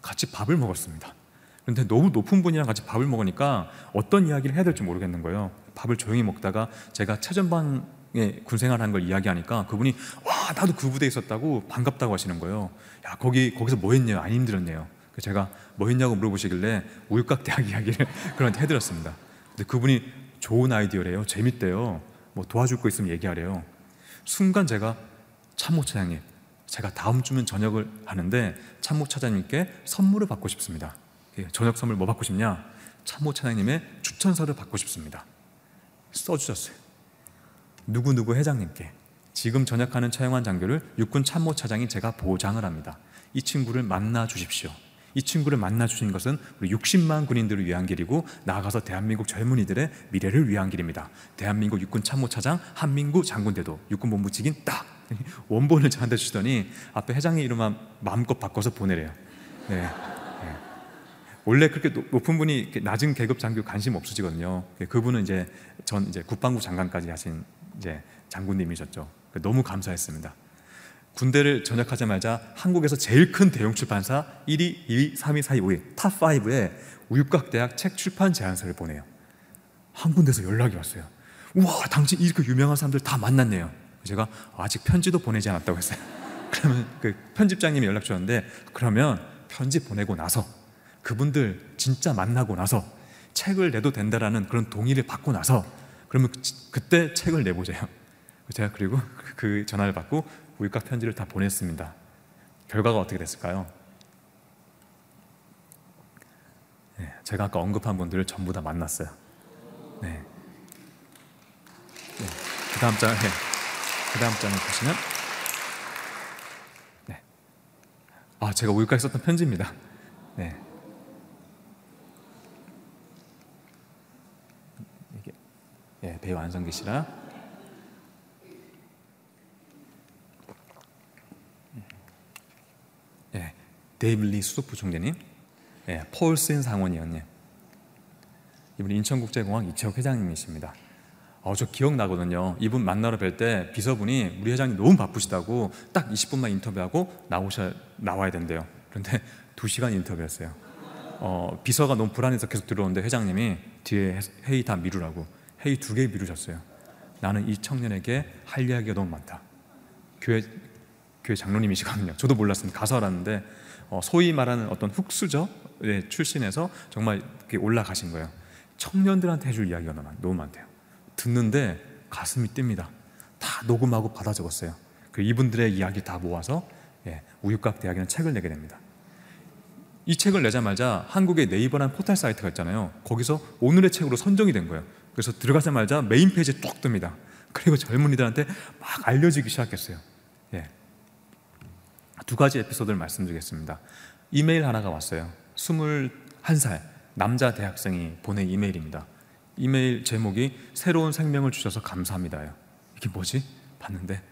S1: 같이 밥을 먹었습니다. 그런데 너무 높은 분이랑 같이 밥을 먹으니까 어떤 이야기를 해야 될지 모르겠는 거예요. 밥을 조용히 먹다가 제가 최전방에 군생활하는 걸 이야기하니까 그분이 와 나도 그 부대에 있었다고 반갑다고 하시는 거예요. 야 거기 거기서 뭐 했냐 안 힘들었네요. 제가 뭐 했냐고 물어보시길래 우육각 대학 이야기를 [laughs] 그런한테 해드렸습니다. 근데 그분이 좋은 아이디어래요. 재밌대요. 뭐 도와줄 거 있으면 얘기하래요. 순간 제가 참모차장님, 제가 다음 주면 저녁을 하는데 참모차장님께 선물을 받고 싶습니다. 예, 저녁 선물 뭐 받고 싶냐? 참모차장님의 추천서를 받고 싶습니다. 써주셨어요. 누구누구 회장님께 지금 전역하는 차영환 장교를 육군 참모차장인 제가 보장을 합니다. 이 친구를 만나 주십시오. 이 친구를 만나 주신 것은 우리 60만 군인들을 위한 길이고 나아가서 대한민국 젊은이들의 미래를 위한 길입니다. 대한민국 육군 참모차장 한민구 장군대도 육군본부 직인 딱 [laughs] 원본을 저한테 주시더니 앞에 회장님 이름만 마음껏 바꿔서 보내래요. 네. 네. 원래 그렇게 높은 분이 낮은 계급 장교 관심 없으시거든요. 그분은 이제 전 이제 국방부 장관까지 하신 이제 장군님이셨죠. 너무 감사했습니다. 군대를 전역하자마자 한국에서 제일 큰 대형 출판사 1위, 2위, 3위, 4위, 5위 top 5에 우유곽 대학 책 출판 제안서를 보내요. 한 군데서 연락이 왔어요. 우와, 당신 이렇게 유명한 사람들 다 만났네요. 제가 아직 편지도 보내지 않았다고 했어요. [laughs] 그러면 그 편집장님이 연락 주셨는데 그러면 편지 보내고 나서 그분들 진짜 만나고 나서 책을 내도 된다라는 그런 동의를 받고 나서 그러면 그때 책을 내보세요. 제가 그리고 그 전화를 받고 우유값 편지를 다 보냈습니다. 결과가 어떻게 됐을까요? 네, 제가 아까 언급한 분들을 전부 다 만났어요. 네. 네. 그 다음 장, 네. 그 다음 장을 보시면, 네. 아, 제가 우유곽에 썼던 편지입니다. 네. 이게, 예, 배우 안성기 씨랑 데이비드 리 수석부 총재님, 예, 폴 신 상원의원님, 이분 인천국제공항 이채욱 회장님이십니다. 어, 저 기억나거든요. 이분 만나러 뵐 때 비서분이 우리 회장님 너무 바쁘시다고 딱 20분만 인터뷰하고 나오셔 나와야 된대요. 그런데 2시간 인터뷰했어요. 어, 비서가 너무 불안해서 계속 들어오는데 회장님이 뒤에 회의 다 미루라고 회의 두 개 미루셨어요. 나는 이 청년에게 할 이야기가 너무 많다. 교회 교회 장로님이시거든요. 저도 몰랐습니다. 가서 알았는데 어, 소위 말하는 어떤 흑수저 출신에서 정말 올라가신 거예요. 청년들한테 해줄 이야기가 너무 많대요. 듣는데 가슴이 뜁니다. 다 녹음하고 받아 적었어요. 그 이분들의 이야기 다 모아서 예, 우유곽 대학이라는 책을 내게 됩니다. 이 책을 내자마자 한국의 네이버라는 포털 사이트가 있잖아요. 거기서 오늘의 책으로 선정이 된 거예요. 그래서 들어가자마자 메인 페이지에 뚝 뜹니다. 그리고 젊은이들한테 막 알려지기 시작했어요. 예. 두 가지 에피소드를 말씀드리겠습니다. 이메일 하나가 왔어요. 21살 남자 대학생이 보낸 이메일입니다. 이메일 제목이 새로운 생명을 주셔서 감사합니다요. 이게 뭐지? 봤는데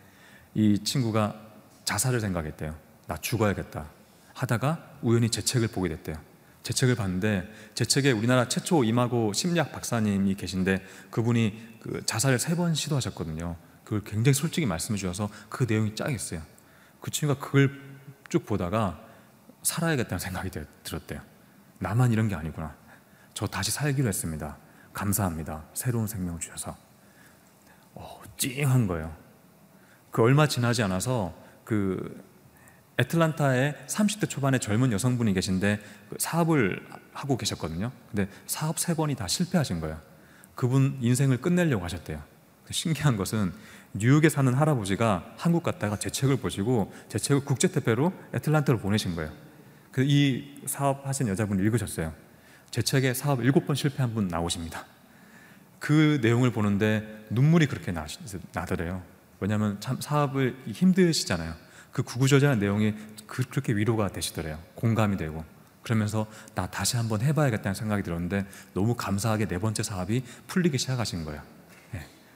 S1: 이 친구가 자살을 생각했대요. 나 죽어야겠다. 하다가 우연히 제 책을 보게 됐대요. 제 책을 봤는데 제 책에 우리나라 최초 임하고 심리학 박사님이 계신데 그분이 그 자살을 세 번 시도하셨거든요. 그걸 굉장히 솔직히 말씀해 주셔서 그 내용이 쫙 있어요. 그 친구가 그걸 쭉 보다가 살아야겠다는 생각이 들었대요. 나만 이런 게 아니구나. 저 다시 살기로 했습니다. 감사합니다. 새로운 생명을 주셔서. 어, 찡한 거예요. 그 얼마 지나지 않아서 그 애틀란타에 30대 초반의 젊은 여성분이 계신데 그 사업을 하고 계셨거든요. 근데 사업 세 번이 다 실패하신 거예요. 그분 인생을 끝내려고 하셨대요. 신기한 것은 뉴욕에 사는 할아버지가 한국 갔다가 제 책을 보시고 제 책을 국제 택배로 애틀란타로 보내신 거예요. 그이 사업 하신 여자분이 읽으셨어요. 제 책에 사업 일곱 번 실패한 분 나오십니다. 그 내용을 보는데 눈물이 그렇게 나, 나더래요. 왜냐하면 참 사업을 힘드시잖아요. 그 구구절절한 내용이 그, 그렇게 위로가 되시더래요. 공감이 되고. 그러면서 나 다시 한번 해봐야겠다는 생각이 들었는데 너무 감사하게 네 번째 사업이 풀리기 시작하신 거예요.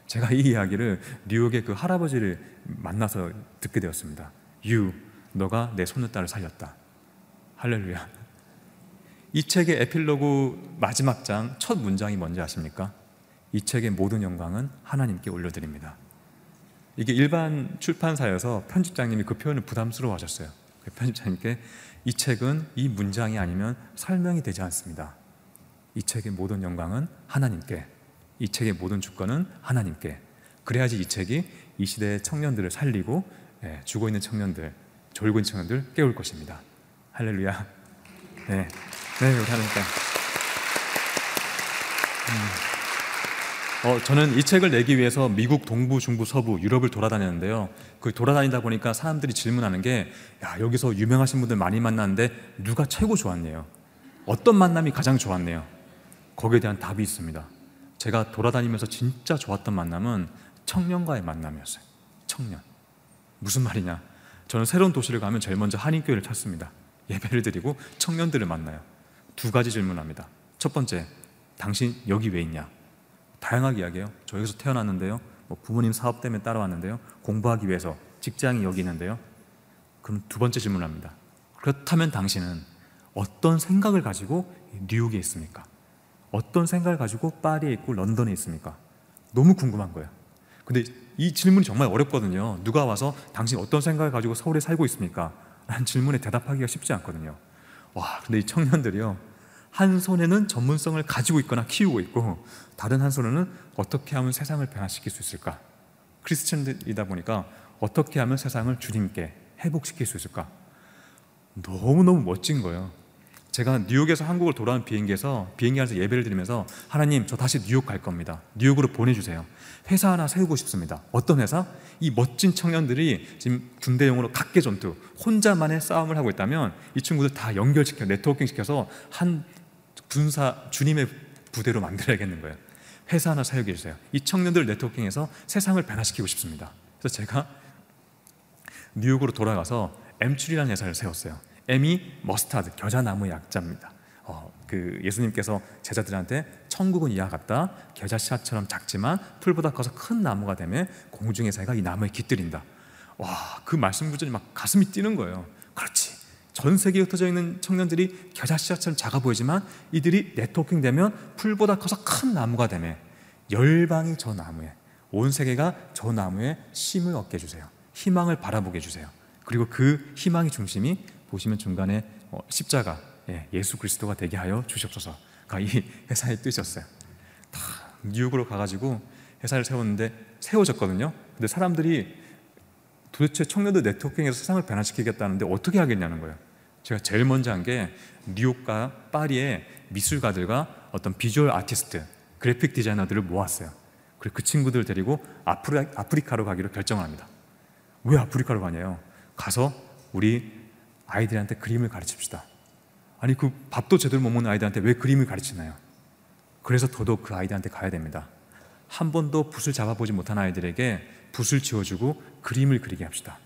S1: 네. 제가 이 이야기를 뉴욕의 그 할아버지를 만나서 듣게 되었습니다. 유, 너가 내 손녀딸을 살렸다. 할렐루야. 이 책의 에필로그 마지막 장 첫 문장이 뭔지 아십니까? 이 책의 모든 영광은 하나님께 올려드립니다. 이게 일반 출판사여서 편집장님이 그 표현을 부담스러워 하셨어요. 그 편집장님께 이 책은 이 문장이 아니면 설명이 되지 않습니다. 이 책의 모든 영광은 하나님께, 이 책의 모든 주권은 하나님께. 그래야지 이 책이 이 시대의 청년들을 살리고 예, 죽어 있는 청년들, 졸고 있는 청년들 깨울 것입니다. 할렐루야. 네, 네, 우리 하나님께. 음. 어, 저는 이 책을 내기 위해서 미국 동부, 중부, 서부, 유럽을 돌아다녔는데요. 그 돌아다니다 보니까 사람들이 질문하는 게, 야, 여기서 유명하신 분들 많이 만났는데 누가 최고 좋았네요. 어떤 만남이 가장 좋았네요. 거기에 대한 답이 있습니다. 제가 돌아다니면서 진짜 좋았던 만남은 청년과의 만남이었어요. 청년. 무슨 말이냐? 저는 새로운 도시를 가면 제일 먼저 한인교회를 찾습니다. 예배를 드리고 청년들을 만나요. 두 가지 질문합니다. 첫 번째, 당신 여기 왜 있냐? 다양하게 이야기해요. 저 여기서 태어났는데요. 뭐 부모님 사업 때문에 따라왔는데요. 공부하기 위해서 직장이 여기 있는데요. 그럼 두 번째 질문합니다. 그렇다면 당신은 어떤 생각을 가지고 뉴욕에 있습니까? 어떤 생각을 가지고 파리에 있고 런던에 있습니까? 너무 궁금한 거예요. 근데 이 질문이 정말 어렵거든요. 누가 와서 당신 어떤 생각을 가지고 서울에 살고 있습니까? 라는 질문에 대답하기가 쉽지 않거든요. 와, 근데 이 청년들이요. 한 손에는 전문성을 가지고 있거나 키우고 있고 다른 한 손에는 어떻게 하면 세상을 변화시킬 수 있을까? 크리스천이다 보니까 어떻게 하면 세상을 주님께 회복시킬 수 있을까? 너무너무 멋진 거예요. 제가 뉴욕에서 한국을 돌아온 비행기에서 비행기 안에서 예배를 드리면서 하나님 저 다시 뉴욕 갈 겁니다. 뉴욕으로 보내주세요. 회사 하나 세우고 싶습니다. 어떤 회사? 이 멋진 청년들이 지금 군대용으로 각계 전투 혼자만의 싸움을 하고 있다면 이 친구들 다 연결시켜 네트워킹 시켜서 한 군사 주님의 부대로 만들어야겠는 거예요. 회사 하나 사용해 주세요. 이 청년들 네트워킹에서 세상을 변화시키고 싶습니다. 그래서 제가 뉴욕으로 돌아가서 엠출이라는 회사를 세웠어요. M이 머스타드 겨자나무의 약자입니다. 어, 그 예수님께서 제자들한테 천국은 이와 같다. 겨자씨앗처럼 작지만 풀보다 커서 큰 나무가 되면 공중의 새가 이 나무에 깃들인다. 와, 그 말씀 구절이 막 가슴이 뛰는 거예요. 그렇지. 전 세계에 흩어져 있는 청년들이 겨자씨앗처럼 작아 보이지만 이들이 네트워킹 되면 풀보다 커서 큰 나무가 되면 열방이 저 나무에 온 세계가 저 나무에 쉼을 얻게 해주세요. 희망을 바라보게 해주세요. 그리고 그 희망의 중심이 보시면 중간에 어, 십자가 예, 수 그리스도가 되게 하여 주시옵소서가 이 회사의 뜻이었어요. 다 뉴욕으로 가가지고 회사를 세웠는데 세워졌거든요. 근데 사람들이 도대체 청년들 네트워킹에서 세상을 변화시키겠다는데 어떻게 하겠냐는 거예요. 제가 제일 먼저 한 게 뉴욕과 파리의 미술가들과 어떤 비주얼 아티스트, 그래픽 디자이너들을 모았어요. 그리고 그 친구들 데리고 아프리, 아프리카로 가기로 결정을 합니다. 왜 아프리카로 가냐요? 가서 우리 아이들한테 그림을 가르칩시다. 아니 그 밥도 제대로 못 먹는 아이들한테 왜 그림을 가르치나요? 그래서 더더욱 그 아이들한테 가야 됩니다. 한 번도 붓을 잡아보지 못한 아이들에게 붓을 지워주고 그림을 그리게 합시다.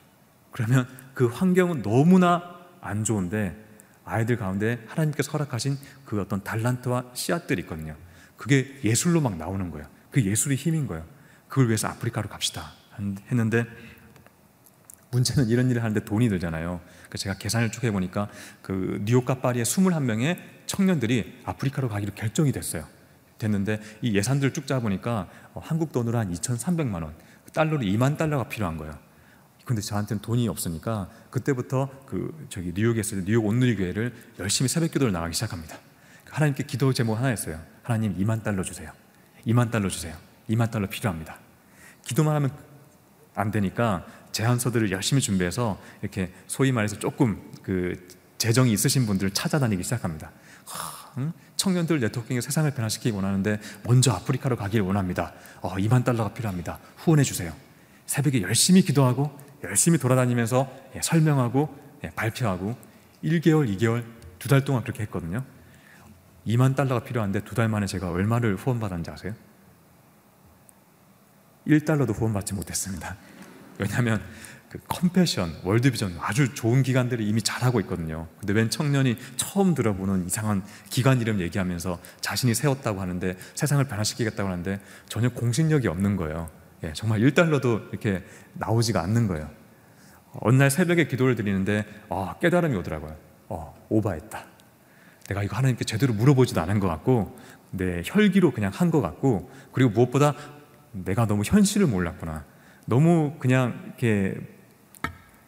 S1: 그러면 그 환경은 너무나 안 좋은데 아이들 가운데 하나님께서 허락하신 그 어떤 달란트와 씨앗들이 있거든요. 그게 예술로 막 나오는 거예요. 그 예술이 힘인 거예요. 그걸 위해서 아프리카로 갑시다. 했는데 문제는 이런 일을 하는데 돈이 들잖아요. 그래서 제가 계산을 쭉 해보니까 그 뉴욕과 파리의 21명의 청년들이 아프리카로 가기로 결정이 됐어요. 됐는데 이 예산들을 쭉 짜보니까 어, 한국 돈으로 한 2,300만 원, 달러로 2만 달러가 필요한 거예요. 근데 저한테는 돈이 없으니까 그때부터 그 저기 뉴욕에서 뉴욕 온누리 교회를 열심히 새벽 기도를 나가기 시작합니다. 하나님께 기도 제목 하나였어요. 하나님 2만 달러 주세요. 2만 달러 주세요. 2만 달러 필요합니다. 기도만 하면 안 되니까 제안서들을 열심히 준비해서 이렇게 소위 말해서 조금 그 재정이 있으신 분들을 찾아다니기 시작합니다. 청년들 네트워킹에 세상을 변화시키기 원하는데 먼저 아프리카로 가기를 원합니다. 어, 2만 달러가 필요합니다. 후원해 주세요. 새벽에 열심히 기도하고 열심히 돌아다니면서 예, 설명하고 예, 발표하고 1개월, 2개월, 두 달 동안 그렇게 했거든요. 2만 달러가 필요한데 두 달 만에 제가 얼마를 후원받았는지 아세요? 1달러도 후원받지 못했습니다. 왜냐하면 그 컴패션, 월드비전 아주 좋은 기관들이 이미 잘하고 있거든요. 근데 웬 청년이 처음 들어보는 이상한 기관 이름 얘기하면서 자신이 세웠다고 하는데 세상을 변화시키겠다고 하는데 전혀 공신력이 없는 거예요. 예, 정말 1달러도 이렇게 나오지가 않는 거예요. 어느 날 새벽에 기도를 드리는데 아, 깨달음이 오더라고요. 어, 오바했다. 내가 이거 하나님께 제대로 물어보지도 않은 것 같고 내 혈기로 그냥 한 것 같고 그리고 무엇보다 내가 너무 현실을 몰랐구나. 너무 그냥 이렇게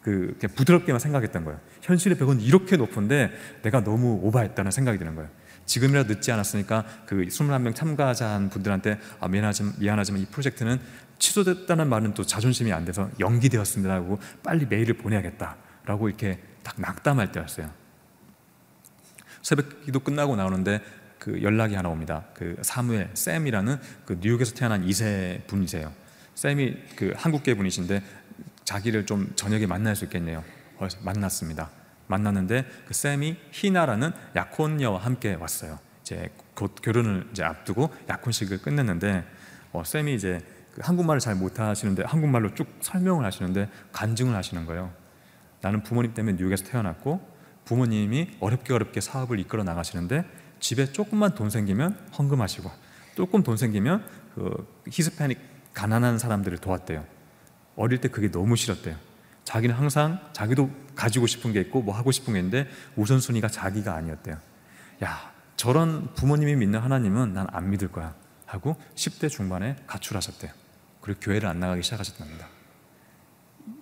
S1: 그 부드럽게만 생각했던 거예요. 현실의 벽은 이렇게 높은데 내가 너무 오바했다는 생각이 드는 거예요. 지금이라도 늦지 않았으니까 그 21명 참가자한 분들한테 아, 미안하지만, 미안하지만 이 프로젝트는 취소됐다는 말은 또 자존심이 안 돼서 연기되었습니다 하고 빨리 메일을 보내야겠다라고 이렇게 딱 낙담할 때였어요. 새벽 기도 끝나고 나오는데 그 연락이 하나 옵니다. 그 사무엘 쌤이라는 그 뉴욕에서 태어난 2세 분이세요. 쌤이 그 한국계 분이신데 자기를 좀 저녁에 만날 수 있겠네요. 만났습니다. 만났는데 그 쌤이 희나라는 약혼녀와 함께 왔어요. 이제 곧 결혼을 이제 앞두고 약혼식을 끝냈는데 어, 쌤이 이제 그 한국말을 잘 못하시는데 한국말로 쭉 설명을 하시는데 간증을 하시는 거예요. 나는 부모님 때문에 뉴욕에서 태어났고 부모님이 어렵게 어렵게 사업을 이끌어 나가시는데 집에 조금만 돈 생기면 헌금하시고 조금 돈 생기면 그 히스패닉 가난한 사람들을 도왔대요. 어릴 때 그게 너무 싫었대요. 자기는 항상 자기도 가지고 싶은 게 있고 뭐 하고 싶은 게 있는데 우선순위가 자기가 아니었대요. 야, 저런 부모님이 믿는 하나님은 난 안 믿을 거야. 하고 10대 중반에 가출하셨대요. 그리고 교회를 안 나가기 시작하셨답니다.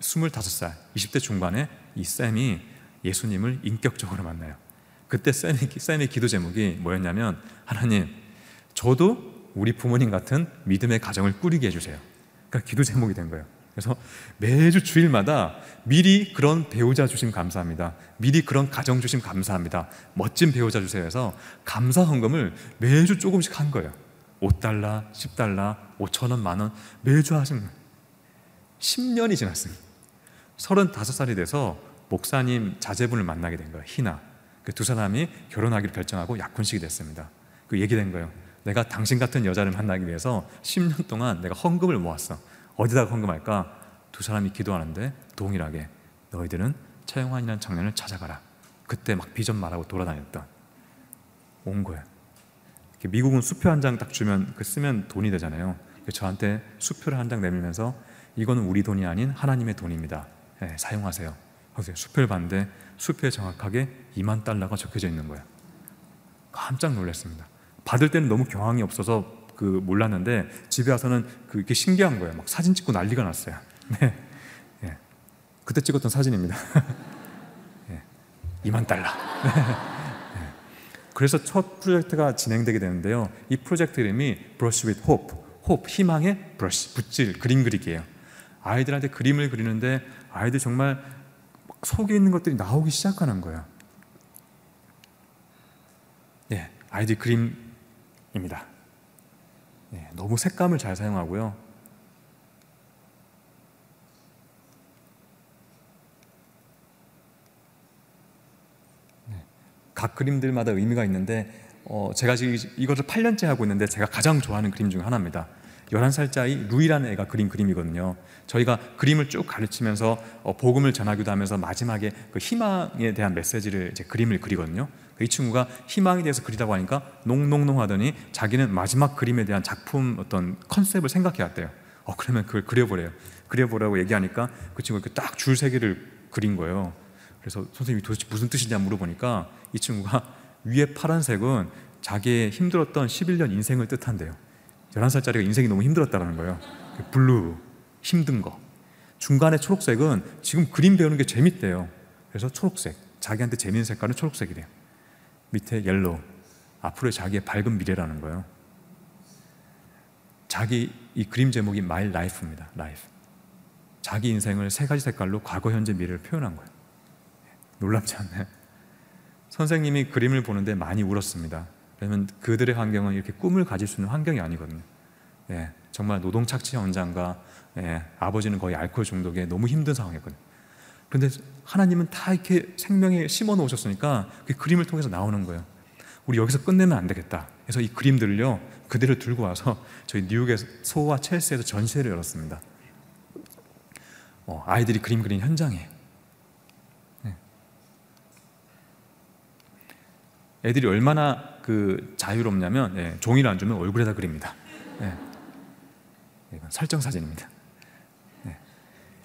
S1: 25살, 20대 중반에 이 쌤이 예수님을 인격적으로 만나요. 그때 쌤의, 쌤의 기도 제목이 뭐였냐면 하나님, 저도 우리 부모님 같은 믿음의 가정을 꾸리게 해주세요. 그러니까 기도 제목이 된 거예요. 그래서 매주 주일마다 미리 그런 배우자 주심 감사합니다. 미리 그런 가정 주심 감사합니다. 멋진 배우자 주세요 해서 감사 헌금을 매주 조금씩 한 거예요. 5달러, 10달러, 5천원, 만원 매주 하신 10년이 지났습니다. 35살이 돼서 목사님 자제분을 만나게 된 거예요. 희나. 그 두 사람이 결혼하기로 결정하고 약혼식이 됐습니다. 그 얘기된 거예요. 내가 당신 같은 여자를 만나기 위해서 10년 동안 내가 헌금을 모았어. 어디다가 헌금할까? 두 사람이 기도하는데 동일하게 너희들은 차영환이라는 청년을 찾아가라. 그때 막 비전 말하고 돌아다녔던 온 거예요. 미국은 수표 한 장 딱 주면 그 쓰면 돈이 되잖아요. 저한테 수표를 한 장 내밀면서 이거는 우리 돈이 아닌 하나님의 돈입니다. 네, 사용하세요. 그래서 수표를 봤는데 수표에 정확하게 2만 달러가 적혀져 있는 거예요. 깜짝 놀랐습니다. 받을 때는 너무 경황이 없어서 그 몰랐는데 집에 와서는 그게 신기한 거예요. 막 사진 찍고 난리가 났어요. [laughs] 네. 네. 그때 찍었던 사진입니다. [laughs] [laughs] 네. 2만 달러. 네. 그래서 첫 프로젝트가 진행되게 되는데요. 이 프로젝트 이름이 Brush with Hope, Hope 희망의 브러쉬, 붓질, 그림 그리기예요. 아이들한테 그림을 그리는데 아이들 정말 속에 있는 것들이 나오기 시작하는 거예요. 네, 아이들 그림 입니다. 네, 너무 색감을 잘 사용하고요. 네, 각 그림들마다 의미가 있는데 어, 제가 지금 이것을 8년째 하고 있는데 제가 가장 좋아하는 그림 중 하나입니다. 11살짜리 루이라는 애가 그린 그림이거든요. 저희가 그림을 쭉 가르치면서 어, 복음을 전하기도 하면서 마지막에 그 희망에 대한 메시지를 이제 그림을 그리거든요. 이 친구가 희망에 대해서 그리다고 하니까 농농농 하더니 자기는 마지막 그림에 대한 작품 어떤 컨셉을 생각해 왔대요. 어 그러면 그걸 그려보래요. 그려보라고 얘기하니까 그 친구가 딱 줄 세 개를 그린 거예요. 그래서 선생님이 도대체 무슨 뜻이냐 물어보니까 이 친구가 위에 파란색은 자기의 힘들었던 11년 인생을 뜻한대요. 11살짜리가 인생이 너무 힘들었다는 거예요. 그 blue, 힘든 거. 중간에 초록색은 지금 그림 배우는 게 재밌대요. 그래서 초록색. 자기한테 재밌는 색깔은 초록색이래요. 밑에 yellow. 앞으로의 자기의 밝은 미래라는 거예요. 자기 이 그림 제목이 My Life입니다. Life. 자기 인생을 세 가지 색깔로 과거, 현재, 미래를 표현한 거예요. 놀랍지 않나요? 선생님이 그림을 보는데 많이 울었습니다. 왜냐면 그들의 환경은 이렇게 꿈을 가질 수 있는 환경이 아니거든요. 예, 정말 노동 착취 현장과 예, 아버지는 거의 알코올 중독에 너무 힘든 상황이었거든요. 그런데 하나님은 다 이렇게 생명에 심어 놓으셨으니까 그 그림을 통해서 나오는 거예요. 우리 여기서 끝내면 안 되겠다. 그래서 이 그림들을요 그대로 들고 와서 저희 뉴욕의 소와 첼시에서 전시회를 열었습니다. 어, 아이들이 그림 그린 현장에 네. 애들이 얼마나 그 자유롭냐면 예, 종이를 안 주면 얼굴에다 그립니다. 예. 이건 설정 사진입니다.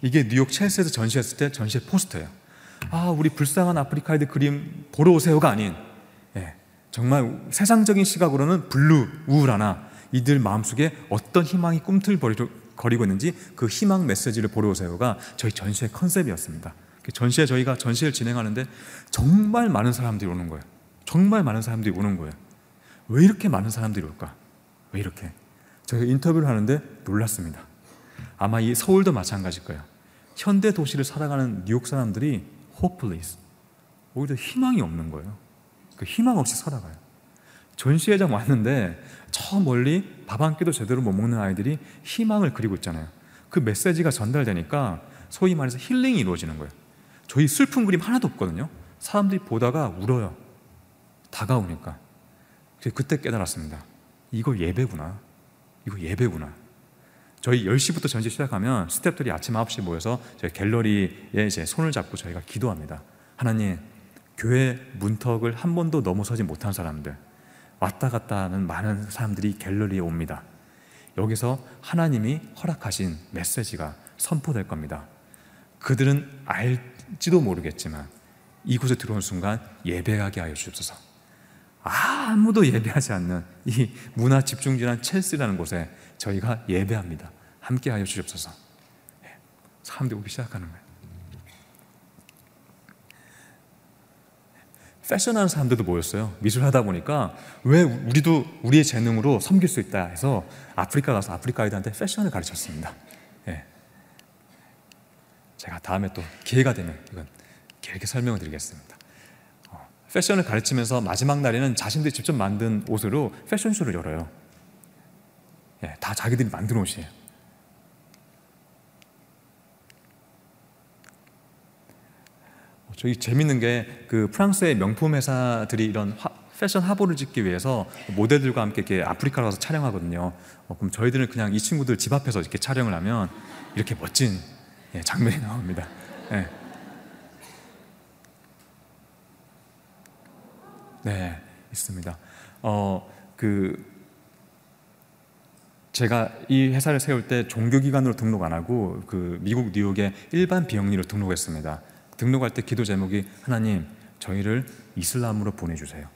S1: 예. 이게 뉴욕 첼시에서 전시했을 때 전시회 포스터예요. 아, 우리 불쌍한 아프리카 아이들 그림 보러 오세요가 아닌 예. 정말 세상적인 시각으로는 blue, 우울하나 이들 마음속에 어떤 희망이 꿈틀거리고 있는지 그 희망 메시지를 보러 오세요가 저희 전시회 컨셉이었습니다. 그 전시회 저희가 전시회를 진행하는데 정말 많은 사람들이 오는 거예요. 정말 많은 사람들이 오는 거예요. 왜 이렇게 많은 사람들이 올까? 왜 이렇게? 제가 인터뷰를 하는데 놀랐습니다. 아마 이 서울도 마찬가지일 거예요. 현대 도시를 살아가는 뉴욕 사람들이 hopeless, 오히려 희망이 없는 거예요. 그 희망 없이 살아가요. 전시회장 왔는데 저 멀리 밥 한 끼도 제대로 못 먹는 아이들이 희망을 그리고 있잖아요. 그 메시지가 전달되니까 소위 말해서 힐링이 이루어지는 거예요. 저희 슬픈 그림 하나도 없거든요. 사람들이 보다가 울어요. 다가오니까. 그때 깨달았습니다. 이거 예배구나. 이거 예배구나. 저희 10시부터 전시 시작하면 스탭들이 아침 9시에 모여서 저희 갤러리에 이제 손을 잡고 저희가 기도합니다. 하나님, 교회 문턱을 한 번도 넘어서지 못한 사람들, 왔다 갔다 하는 많은 사람들이 갤러리에 옵니다. 여기서 하나님이 허락하신 메시지가 선포될 겁니다. 그들은 알지도 모르겠지만 이곳에 들어온 순간 예배하게 하여 주옵소서. 아무도 예배하지 않는 이 문화 집중지한 첼시라는 곳에 저희가 예배합니다. 함께 하여 주옵소서. 예, 사람들이 오기 시작하는 거예요. 패션하는 사람들도 모였어요. 미술 하다 보니까 왜 우리도 우리의 재능으로 섬길 수 있다 해서 아프리카 가서 아프리카 아이들한테 패션을 가르쳤습니다. 예. 제가 다음에 또 기회가 되면 이건 길게 설명을 드리겠습니다. 패션을 가르치면서 마지막 날에는 자신들이 직접 만든 옷으로 패션쇼를 열어요. 예, 다 자기들이 만든 옷이에요. 어, 저기 재밌는 게 그 프랑스의 명품 회사들이 이런 화, 패션 화보를 찍기 위해서 모델들과 함께 이렇게 아프리카 가서 촬영하거든요. 어, 그럼 저희들은 그냥 이 친구들 집 앞에서 이렇게 촬영을 하면 이렇게 멋진 예, 장면이 나옵니다. 예. 네, 있습니다. 어, 그 제가 이 회사를 세울 때 종교기관으로 등록 안 하고 그 미국 뉴욕의 일반 비영리로 등록했습니다. 등록할 때 기도 제목이 하나님 저희를 이슬람으로 보내주세요.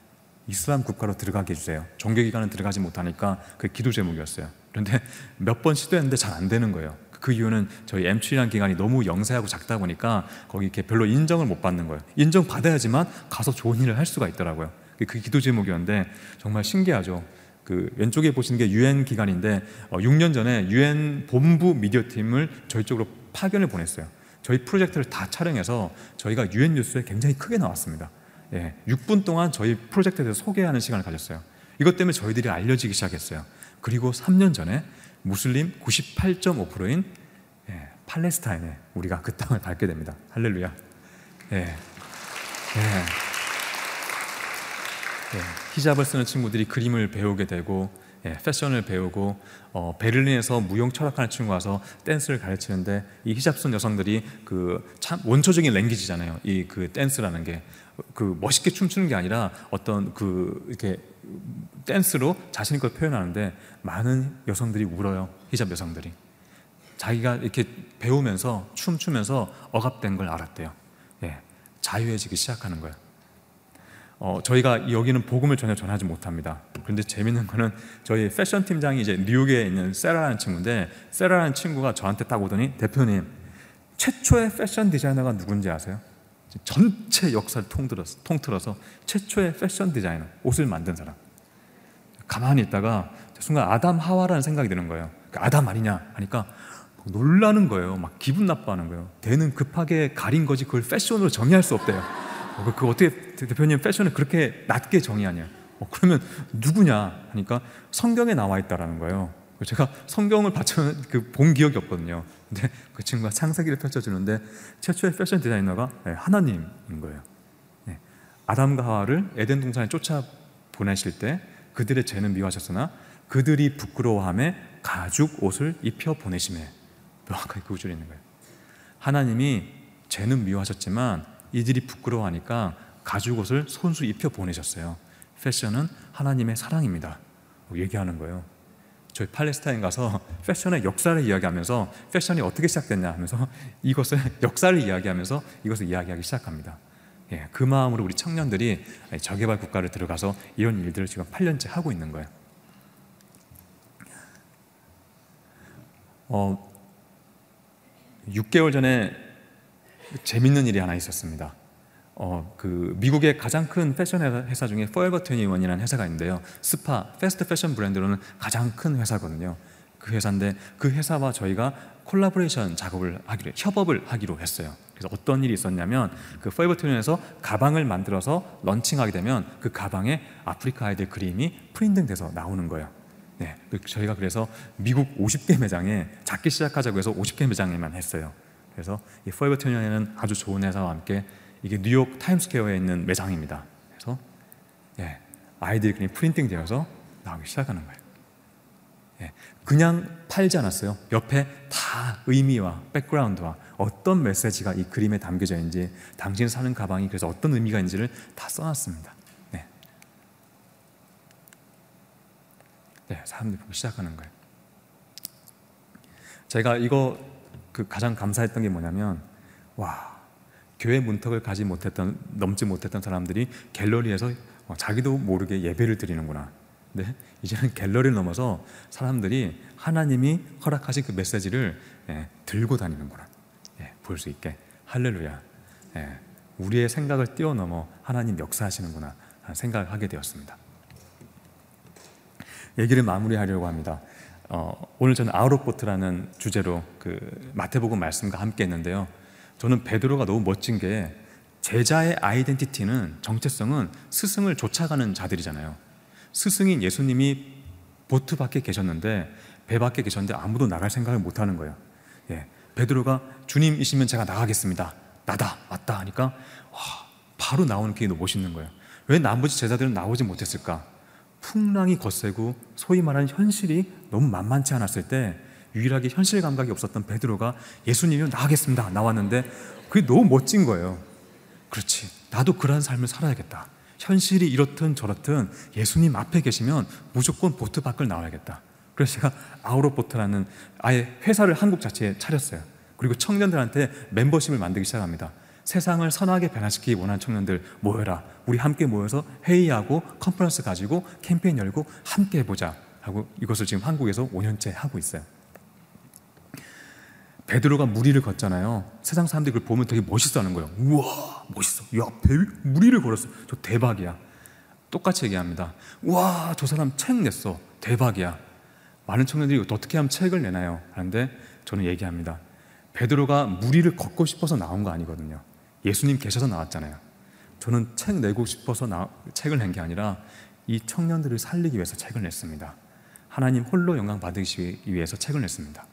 S1: 이슬람 국가로 들어가게 해주세요. 종교기관은 들어가지 못하니까 그 기도 제목이었어요. 그런데 몇 번 시도했는데 잘 안 되는 거예요. 그 이유는 저희 M7이라는 기관이 너무 영세하고 작다 보니까 거기 이렇게 별로 인정을 못 받는 거예요. 인정 받아야지만 가서 좋은 일을 할 수가 있더라고요. 그 기도 제목이었는데 정말 신기하죠. 그 왼쪽에 보시는 게 유엔 기관인데 어, 6년 전에 유엔 본부 미디어 팀을 저희 쪽으로 파견을 보냈어요. 저희 프로젝트를 다 촬영해서 저희가 유엔 뉴스에 굉장히 크게 나왔습니다. 예, 6분 동안 저희 프로젝트에 대해서 소개하는 시간을 가졌어요. 이것 때문에 저희들이 알려지기 시작했어요. 그리고 3년 전에 무슬림 98.5%인 예, 팔레스타인에 우리가 그 땅을 밟게 됩니다. 할렐루야. 예. 예. 예, 히잡을 쓰는 친구들이 그림을 배우게 되고 예, 패션을 배우고 어, 베를린에서 무용 철학하는 친구 와서 댄스를 가르치는데 이 히잡 쓴 여성들이 그 참 원초적인 랭귀지잖아요. 이 그 댄스라는 게 그 멋있게 춤추는 게 아니라 어떤 그 이렇게 댄스로 자신의 걸 표현하는데 많은 여성들이 울어요. 히잡 여성들이. 자기가 이렇게 배우면서 춤추면서 억압된 걸 알았대요. 예, 자유해지기 시작하는 거예요. 어, 저희가 여기는 복음을 전혀 전하지 못합니다. 그런데 재밌는 거는 저희 패션 팀장이 이제 뉴욕에 있는 세라라는 친구인데 세라라는 친구가 저한테 딱 오더니 대표님 최초의 패션 디자이너가 누군지 아세요? 전체 역사를 통틀어서, 통틀어서 최초의 패션 디자이너 옷을 만든 사람. 가만히 있다가 순간 아담 하와라는 생각이 드는 거예요. 그 아담 아니냐 하니까 놀라는 거예요. 막 기분 나빠하는 거예요. 대는 급하게 가린 거지 그걸 패션으로 정의할 수 없대요. 어, 그 어떻게 대표님 패션을 그렇게 낮게 정의하냐? 어, 그러면 누구냐 하니까 성경에 나와 있다라는 거예요. 제가 성경을 받쳐본 그 기억이 없거든요. 근데 그 친구가 창세기를 펼쳐주는데 최초의 패션 디자이너가 네, 하나님인 거예요. 네. 아담과 하와를 에덴 동산에 쫓아 보내실 때 그들의 죄는 미워하셨으나 그들이 부끄러워함에 가죽 옷을 입혀 보내심에 명확하게 그 구절이 있는 거예요. 하나님이 죄는 미워하셨지만 이들이 부끄러워하니까 가죽 옷을 손수 입혀 보내셨어요. 패션은 하나님의 사랑입니다. 얘기하는 거예요. 저희 팔레스타인 가서 [laughs] 패션의 역사를 이야기하면서 패션이 어떻게 시작됐냐 하면서 [laughs] 이것을 역사를 이야기하면서 이것을 이야기하기 시작합니다. 예, 그 마음으로 우리 청년들이 저개발 국가를 들어가서 이런 일들을 지금 8년째 하고 있는 거예요. 어, 6개월 전에 재밌는 일이 하나 있었습니다. 어, 그 미국의 가장 큰 패션 회사 중에 Forever 21이라는 회사가 있는데요. 스파, 패스트 패션 브랜드로는 가장 큰 회사거든요. 그 회사인데 그 회사와 저희가 콜라보레이션 작업을 하기로 협업을 하기로 했어요. 그래서 어떤 일이 있었냐면 그 Forever 21에서 가방을 만들어서 launching하게 되면 그 가방에 아프리카 아이들 그림이 printing돼서 나오는 거예요. 네, 그 저희가 그래서 미국 50개 매장에 작게 시작하자고 해서 50개 매장에만 했어요. 그래서 이 Forever 21에는 아주 좋은 회사와 함께 이게 뉴욕 타임스퀘어에 있는 매장입니다. 그래서 예, 아이들이 그냥 프린팅 되어서 나오기 시작하는 거예요. 예, 그냥 팔지 않았어요. 옆에 다 의미와 백그라운드와 어떤 메시지가 이 그림에 담겨져 있는지 당신 사는 가방이 그래서 어떤 의미가 있는지를 다 써놨습니다. 네. 네, 사람들이 보기 시작하는 거예요. 제가 이거 그 가장 감사했던 게 뭐냐면 와 교회 문턱을 가지 못했던 넘지 못했던 사람들이 갤러리에서 어, 자기도 모르게 예배를 드리는구나. 네, 이제는 갤러리를 넘어서 사람들이 하나님이 허락하신 그 메시지를 예, 들고 다니는구나. 예, 볼수 있게 할렐루야. 예, 우리의 생각을 뛰어넘어 하나님 역사하시는구나 생각을 하게 되었습니다. 얘기를 마무리하려고 합니다. 어, 오늘 저는 아우로포트라는 주제로 그 마태복음 말씀과 함께 했는데요. 저는 베드로가 너무 멋진 게 제자의 아이덴티티는 정체성은 스승을 쫓아가는 자들이잖아요. 스승인 예수님이 보트 밖에 계셨는데 배 밖에 계셨는데 아무도 나갈 생각을 못 하는 거예요. 예. 베드로가 주님이시면 제가 나가겠습니다. 나다 왔다 하니까 와, 바로 나오는 게 너무 멋있는 거예요. 왜 나머지 제자들은 나오지 못했을까? 풍랑이 거세고 소위 말하는 현실이 너무 만만치 않았을 때 유일하게 현실 감각이 없었던 베드로가 예수님이 나가겠습니다. 나왔는데 그게 너무 멋진 거예요. 그렇지. 나도 그러한 삶을 살아야겠다. 현실이 이렇든 저렇든 예수님 앞에 계시면 무조건 보트 밖을 나와야겠다. 그래서 제가 아우로보트라는 아예 회사를 한국 자체에 차렸어요. 그리고 청년들한테 멤버십을 만들기 시작합니다. 세상을 선하게 변화시키기 원하는 청년들 모여라. 우리 함께 모여서 회의하고 컨퍼런스 가지고 캠페인 열고 함께 해보자. 하고 이것을 지금 한국에서 5년째 하고 있어요. 베드로가 무리를 걷잖아요. 세상 사람들이 그걸 보면 되게 멋있어하는 거예요. 우와, 멋있어. 야, 배, 무리를 걸었어. 저 대박이야. 똑같이 얘기합니다. 와, 저 사람 책 냈어. 대박이야. 많은 청년들이 어떻게 하면 책을 내나요? 하는데 저는 얘기합니다. 베드로가 물 위를 걷고 싶어서 나온 거 아니거든요. 예수님 계셔서 나왔잖아요. 저는 책 내고 싶어서 나, 책을 낸 게 아니라 이 청년들을 살리기 위해서 책을 냈습니다. 하나님 홀로 영광 받으시기 위해서 책을 냈습니다.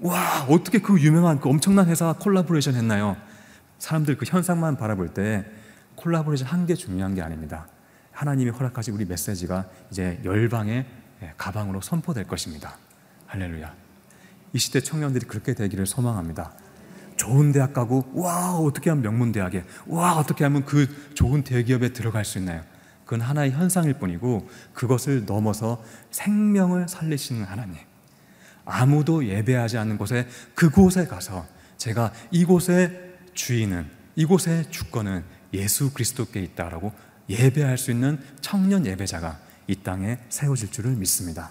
S1: 와, 어떻게 그 유명한 그 엄청난 회사와 콜라보레이션 했나요? 사람들 그 현상만 바라볼 때 콜라보레이션 한 게 중요한 게 아닙니다. 하나님이 허락하신 우리 메시지가 이제 열방의 예, 가방으로 선포될 것입니다. 할렐루야. 이 시대 청년들이 그렇게 되기를 소망합니다. 좋은 대학 가고, 와, 어떻게 하면 명문 대학에, 와, 어떻게 하면 그 좋은 대기업에 들어갈 수 있나요? 그건 하나의 현상일 뿐이고, 그것을 넘어서 생명을 살리시는 하나님. 아무도 예배하지 않는 곳에 그곳에 가서 제가 이곳의 주인은 이곳의 주권은 예수 그리스도께 있다라고 예배할 수 있는 청년 예배자가 이 땅에 세워질 줄을 믿습니다.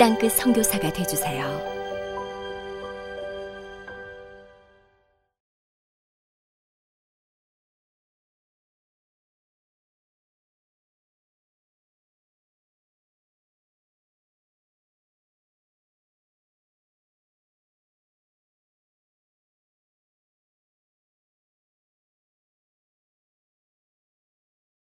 S2: 땅끝 선교사가 되주세요.